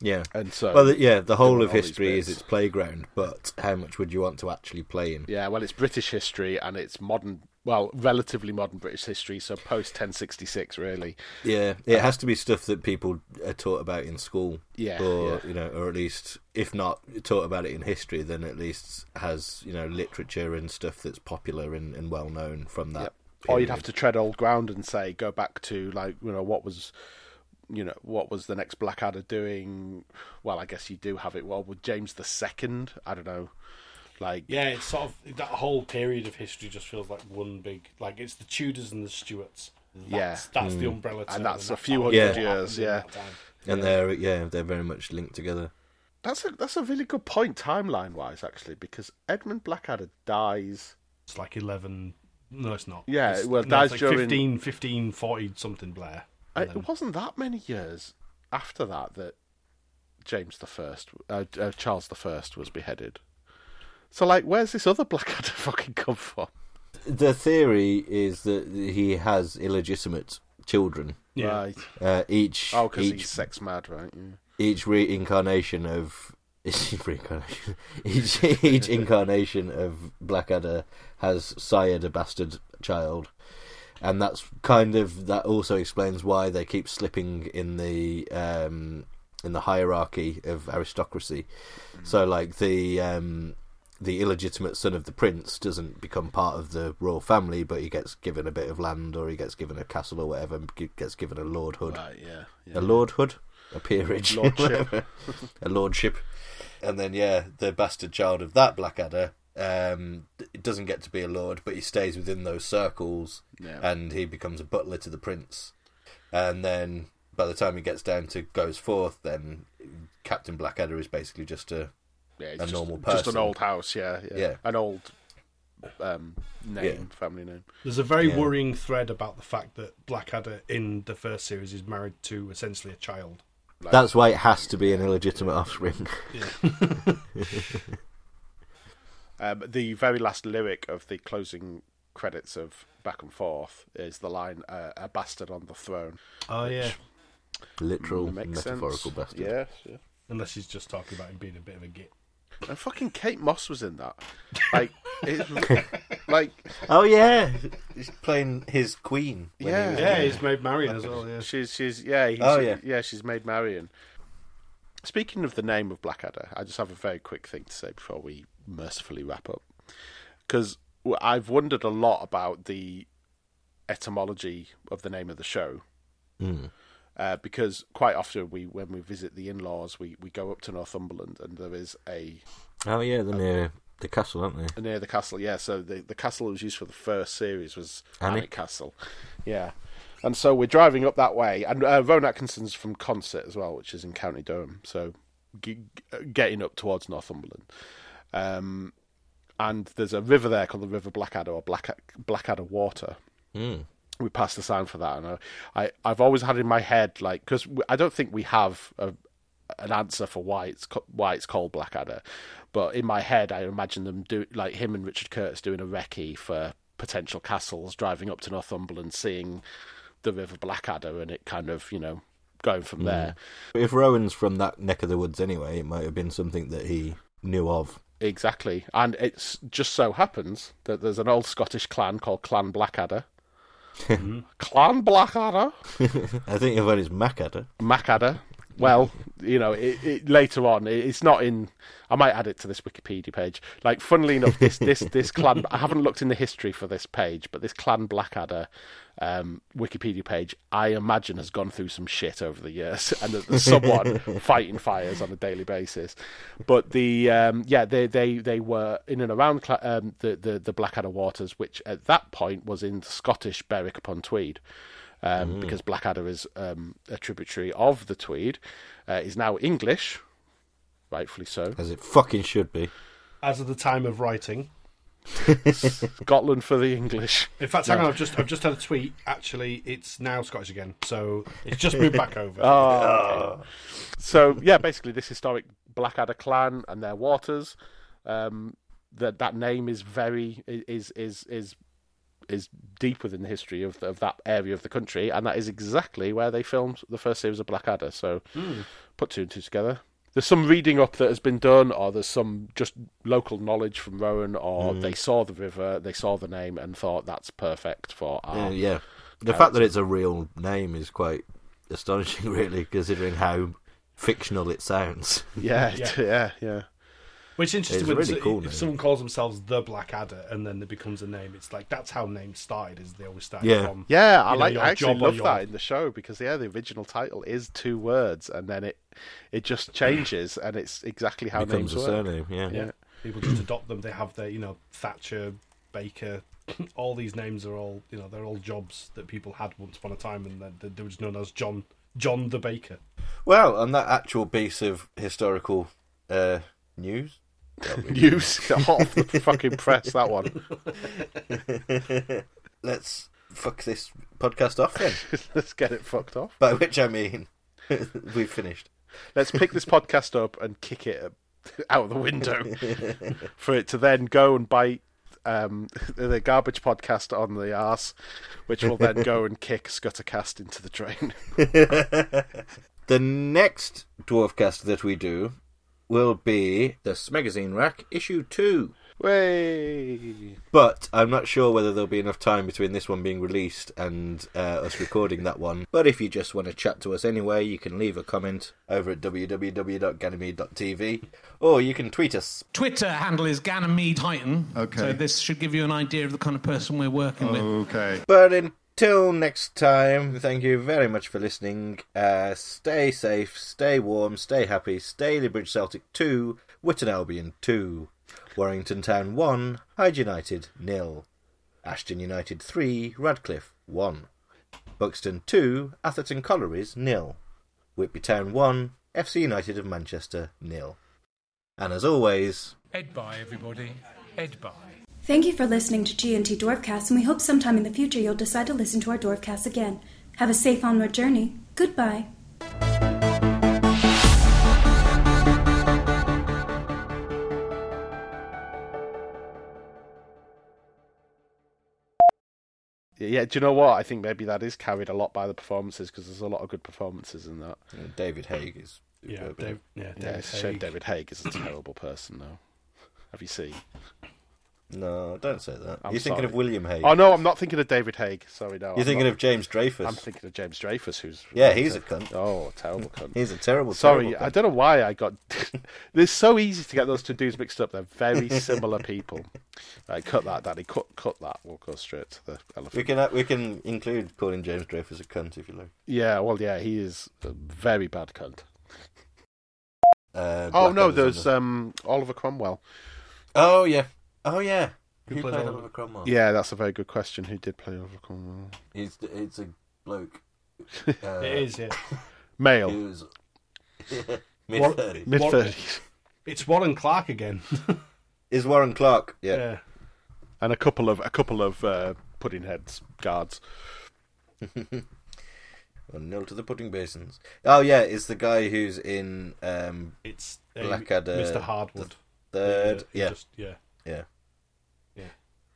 Yeah. and so Well, yeah, the whole of history is its playground, but how much would you want to actually play in? yeah, well, it's British history and it's modern, well, relatively modern British history, so post 1066, really. Yeah, it uh, has to be stuff that people are taught about in school. Yeah, or yeah. you know, or at least if not taught about it in history, then at least has you know literature and stuff that's popular and, and well known from that. Yep. Or you'd have to tread old ground and say, go back to like you know what was, you know what was the next Blackadder doing? Well, I guess you do have it. Well, with James the Second, I don't know, like Yeah, it's sort of that whole period of history just feels like one big like it's the Tudors and the Stuarts. That's, Yeah. that's the hmm. umbrella term. And that's a that's few hundred happened years, yeah. that time. and they're yeah they're very much linked together. that's a that's a really good point timeline wise actually because Edmund Blackadder dies. It's like eleven. No, it's not. Yeah, It's- well, no, that's it's like during- 15, 15, 40 something Blair. Uh, then- It wasn't that many years after that that James the First, uh, uh, Charles the First, was beheaded. So, like, where's this other Blackadder fucking come from? The theory is that he has illegitimate children. Yeah. Right. Uh, each Oh, because each he's sex mad, right? Yeah. each reincarnation of reincarnation each each incarnation of Blackadder has sired a bastard child, and that's kind of that also explains why they keep slipping in the um, in the hierarchy of aristocracy. So like the um, the illegitimate son of the prince doesn't become part of the royal family, but he gets given a bit of land or he gets given a castle or whatever, and gets given a lordhood Right, yeah. yeah. a lordhood, a peerage, Lordship. a lordship, and then yeah, the bastard child of that Blackadder um, it doesn't get to be a lord, but he stays within those circles, Yeah. and he becomes a butler to the prince, and then by the time he gets down to goes forth, then Captain Blackadder is basically just a yeah, a just, normal person. Just an old house, yeah, yeah. Yeah. An old um, name, Yeah. family name. There's a very Yeah. worrying thread about the fact that Blackadder in the first series is married to essentially a child. Like, That's why it has to be an illegitimate offspring. Um, the very last lyric of the closing credits of Back and Forth is the line uh, "A bastard on the throne." Oh yeah. Literal, metaphorical sense. bastard. Yes, yeah. Unless he's just talking about him being a bit of a git. And fucking Kate Moss was in that. Like, it, like Oh yeah, he's playing his queen. when he Yeah. was- Yeah, he's Maid Marian as well. Yeah. she's she's yeah he's, Oh, yeah. yeah she's Maid Marian. Speaking of the name of Blackadder, I just have a very quick thing to say before we mercifully wrap up, because I've wondered a lot about the etymology of the name of the show. Mm. Uh, because quite often we, when we visit the in-laws, we, we go up to Northumberland and there is a Oh yeah, they're near the castle, aren't they? near the castle. Yeah, so the the castle that was used for the first series was Alnwick? Castle. Yeah, and so we're driving up that way, and uh, Rowan Atkinson's from Consett as well, which is in County Durham. So g- g- getting up towards Northumberland, um, and there's a river there called the River Blackadder or Black Blackadder Water. Mm. We passed the sign for that, and I, I I've always had in my head like because I don't think we have a, an answer for why it's why it's called Blackadder, but in my head I imagine them do like him and Richard Curtis doing a recce for potential castles, driving up to Northumberland, seeing the River Blackadder, and it kind of you know going from mm. there. If Rowan's from that neck of the woods anyway, it might have been something that he knew of. Exactly, and it just so happens that there's an old Scottish clan called Clan Blackadder. Mm-hmm. Clan Blackadder. I think you've heard his Macadder. Macadder. Well, you know, it, it, later on, it, it's not in. I might add it to this Wikipedia page. Like, funnily enough, this this this clan. I haven't looked in the history for this page, but this clan Blackadder um, Wikipedia page, I imagine, has gone through some shit over the years, and that there's someone fighting fires on a daily basis. But the um, yeah, they they they were in and around cla- um, the the the Blackadder waters, which at that point was in Scottish Berwick upon Tweed um, because Blackadder is um, a tributary of the Tweed, uh, is now English, rightfully so. As it fucking should be. As of the time of writing. Scotland for the English. In fact, hang on, I've just I've just had a tweet. Actually, it's now Scottish again, so it's just moved back over. Oh, okay. So yeah, basically this historic Blackadder clan and their waters. Um, that that name is very is is is is deep within the history of of that area of the country, and that is exactly where they filmed the first series of Blackadder. So put two and two together. There's some reading up that has been done, or there's some just local knowledge from Rowan, or hmm. they saw the river, they saw the name, and thought that's perfect for our Yeah, yeah. The fact that it's a real name is quite astonishing, really, considering how fictional it sounds. yeah, Yeah. yeah, yeah. Which is interesting It's really cool if name. someone calls themselves the Blackadder and then it becomes a name. It's like that's how names started. Is they always start Yeah. from Yeah, I you know, like. I actually love your- that in the show because yeah, the original title is two words, and then it it just changes, and it's exactly how becomes names a work. surname, yeah. Yeah. People just adopt them. They have their you know Thatcher, Baker. all these names are all you know they're all jobs that people had once upon a time, and they, they were just known as John John the Baker. Well, on that actual piece of historical uh, news, Use off the fucking press that one. let's fuck this podcast off then. Let's get it fucked off. By which I mean, we've finished. Let's pick this podcast up and kick it out of the window for it to then go and bite um, the garbage podcast on the arse, which will then go and kick Scuttercast into the drain. The next Dwarfcast that we do will be the Smegazine Rack Issue 2. Way! But I'm not sure whether there'll be enough time between this one being released and uh, us recording that one. But if you just want to chat to us anyway, you can leave a comment over at www.ganymede.tv or you can tweet us. Twitter handle is Ganymede Titan. Okay. So this should give you an idea of the kind of person we're working with. Okay. But until next time, thank you very much for listening. Uh, stay safe, stay warm, stay happy. Stalybridge Celtic 2, Witton Albion 2, Warrington Town 1, Hyde United nil, Ashton United 3, Radcliffe 1, Buxton 2, Atherton Collieries nil, Whitby Town 1, FC United of Manchester nil. And as always, Ed bye, everybody. Ed bye. Thank you for listening to G&T Dwarfcast, and we hope sometime in the future you'll decide to listen to our Dwarfcast again. Have a safe onward journey. Goodbye. Yeah, do you know what? I think maybe that is carried a lot by the performances because there's a lot of good performances in that. uh, David Haig is. Yeah. Dave, yeah, Yeah, David it's a shame David Haig is a terrible person, though. Have you seen? No, don't say that. I'm You're thinking of. William Hague. Oh no, I'm not thinking of David Haig. Sorry, no. You're I'm thinking not. of James Dreyfus. I'm thinking of James Dreyfus, who's Yeah, he's a cunt. Oh, terrible cunt. He's a terrible. Sorry, terrible I don't know why I got. It's so easy to get those two dudes mixed up. They're very similar people. Right, cut that, Daddy. Cut, cut that. We'll go straight to the elephant. We can uh, we can include calling James Dreyfus a cunt if you like. Yeah, well, yeah, he is a very bad cunt. Uh, Oh no, there's um Oliver Cromwell. Oh yeah, oh yeah. Who Who plays played Oliver? Oliver Cromwell? Yeah, that's a very good question. Who did play Oliver Cromwell? he's it's a bloke. Uh, It is, yeah. Male, Who's mid What- thirties? mid thirties, It's Warren Clarke again. Is Warren Clarke? Yeah. yeah. and a couple of a couple of uh, pudding heads guards. Well, nil to the pudding basins. Oh yeah, it's the guy who's in um, It's uh, Blackadder, Mr. Hardwood. third. he Yeah, just- yeah. Yeah. Yeah.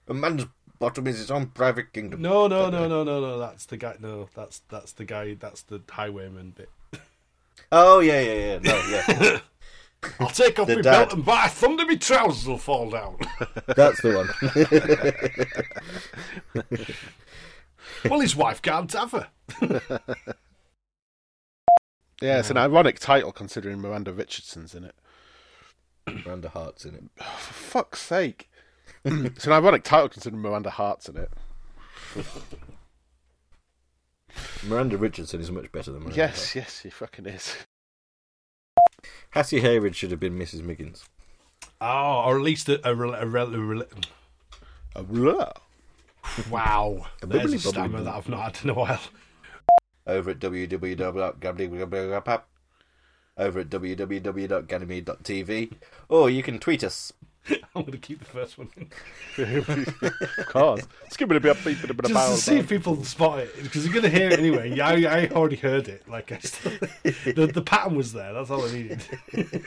A man's bottom is his own private kingdom. No, no, no, uh, no, no, no. That's the guy. No, that's that's the guy. That's the highwayman bit. Oh yeah, yeah, yeah. No, yeah. I'll take off The my dad. belt and by thunder, my trousers will fall down. That's the one. well, his wife can't have her. Yeah, it's an ironic title considering Miranda Richardson's in it. Miranda Hart's in it. For fuck's sake. it's an ironic title considering Miranda Hart's in it. Miranda Richardson is much better than Miranda. Yes, yes, he fucking is. Hattie Hayridge should have been Mrs. Miggins. Oh, or at least a, a, rel- a, rel- a rel- Uh, blah. wow. A There's a stammer that I've not had in a while. Over at www. Over at www.ganymede.tv. Or you can tweet us. I'm going to keep the first one in. of course. It's giving a bit of a bit of Just to see if people spot it, because you're going to hear it anyway. Yeah, I, I already heard it. Like I still, the the pattern was there. That's all I needed.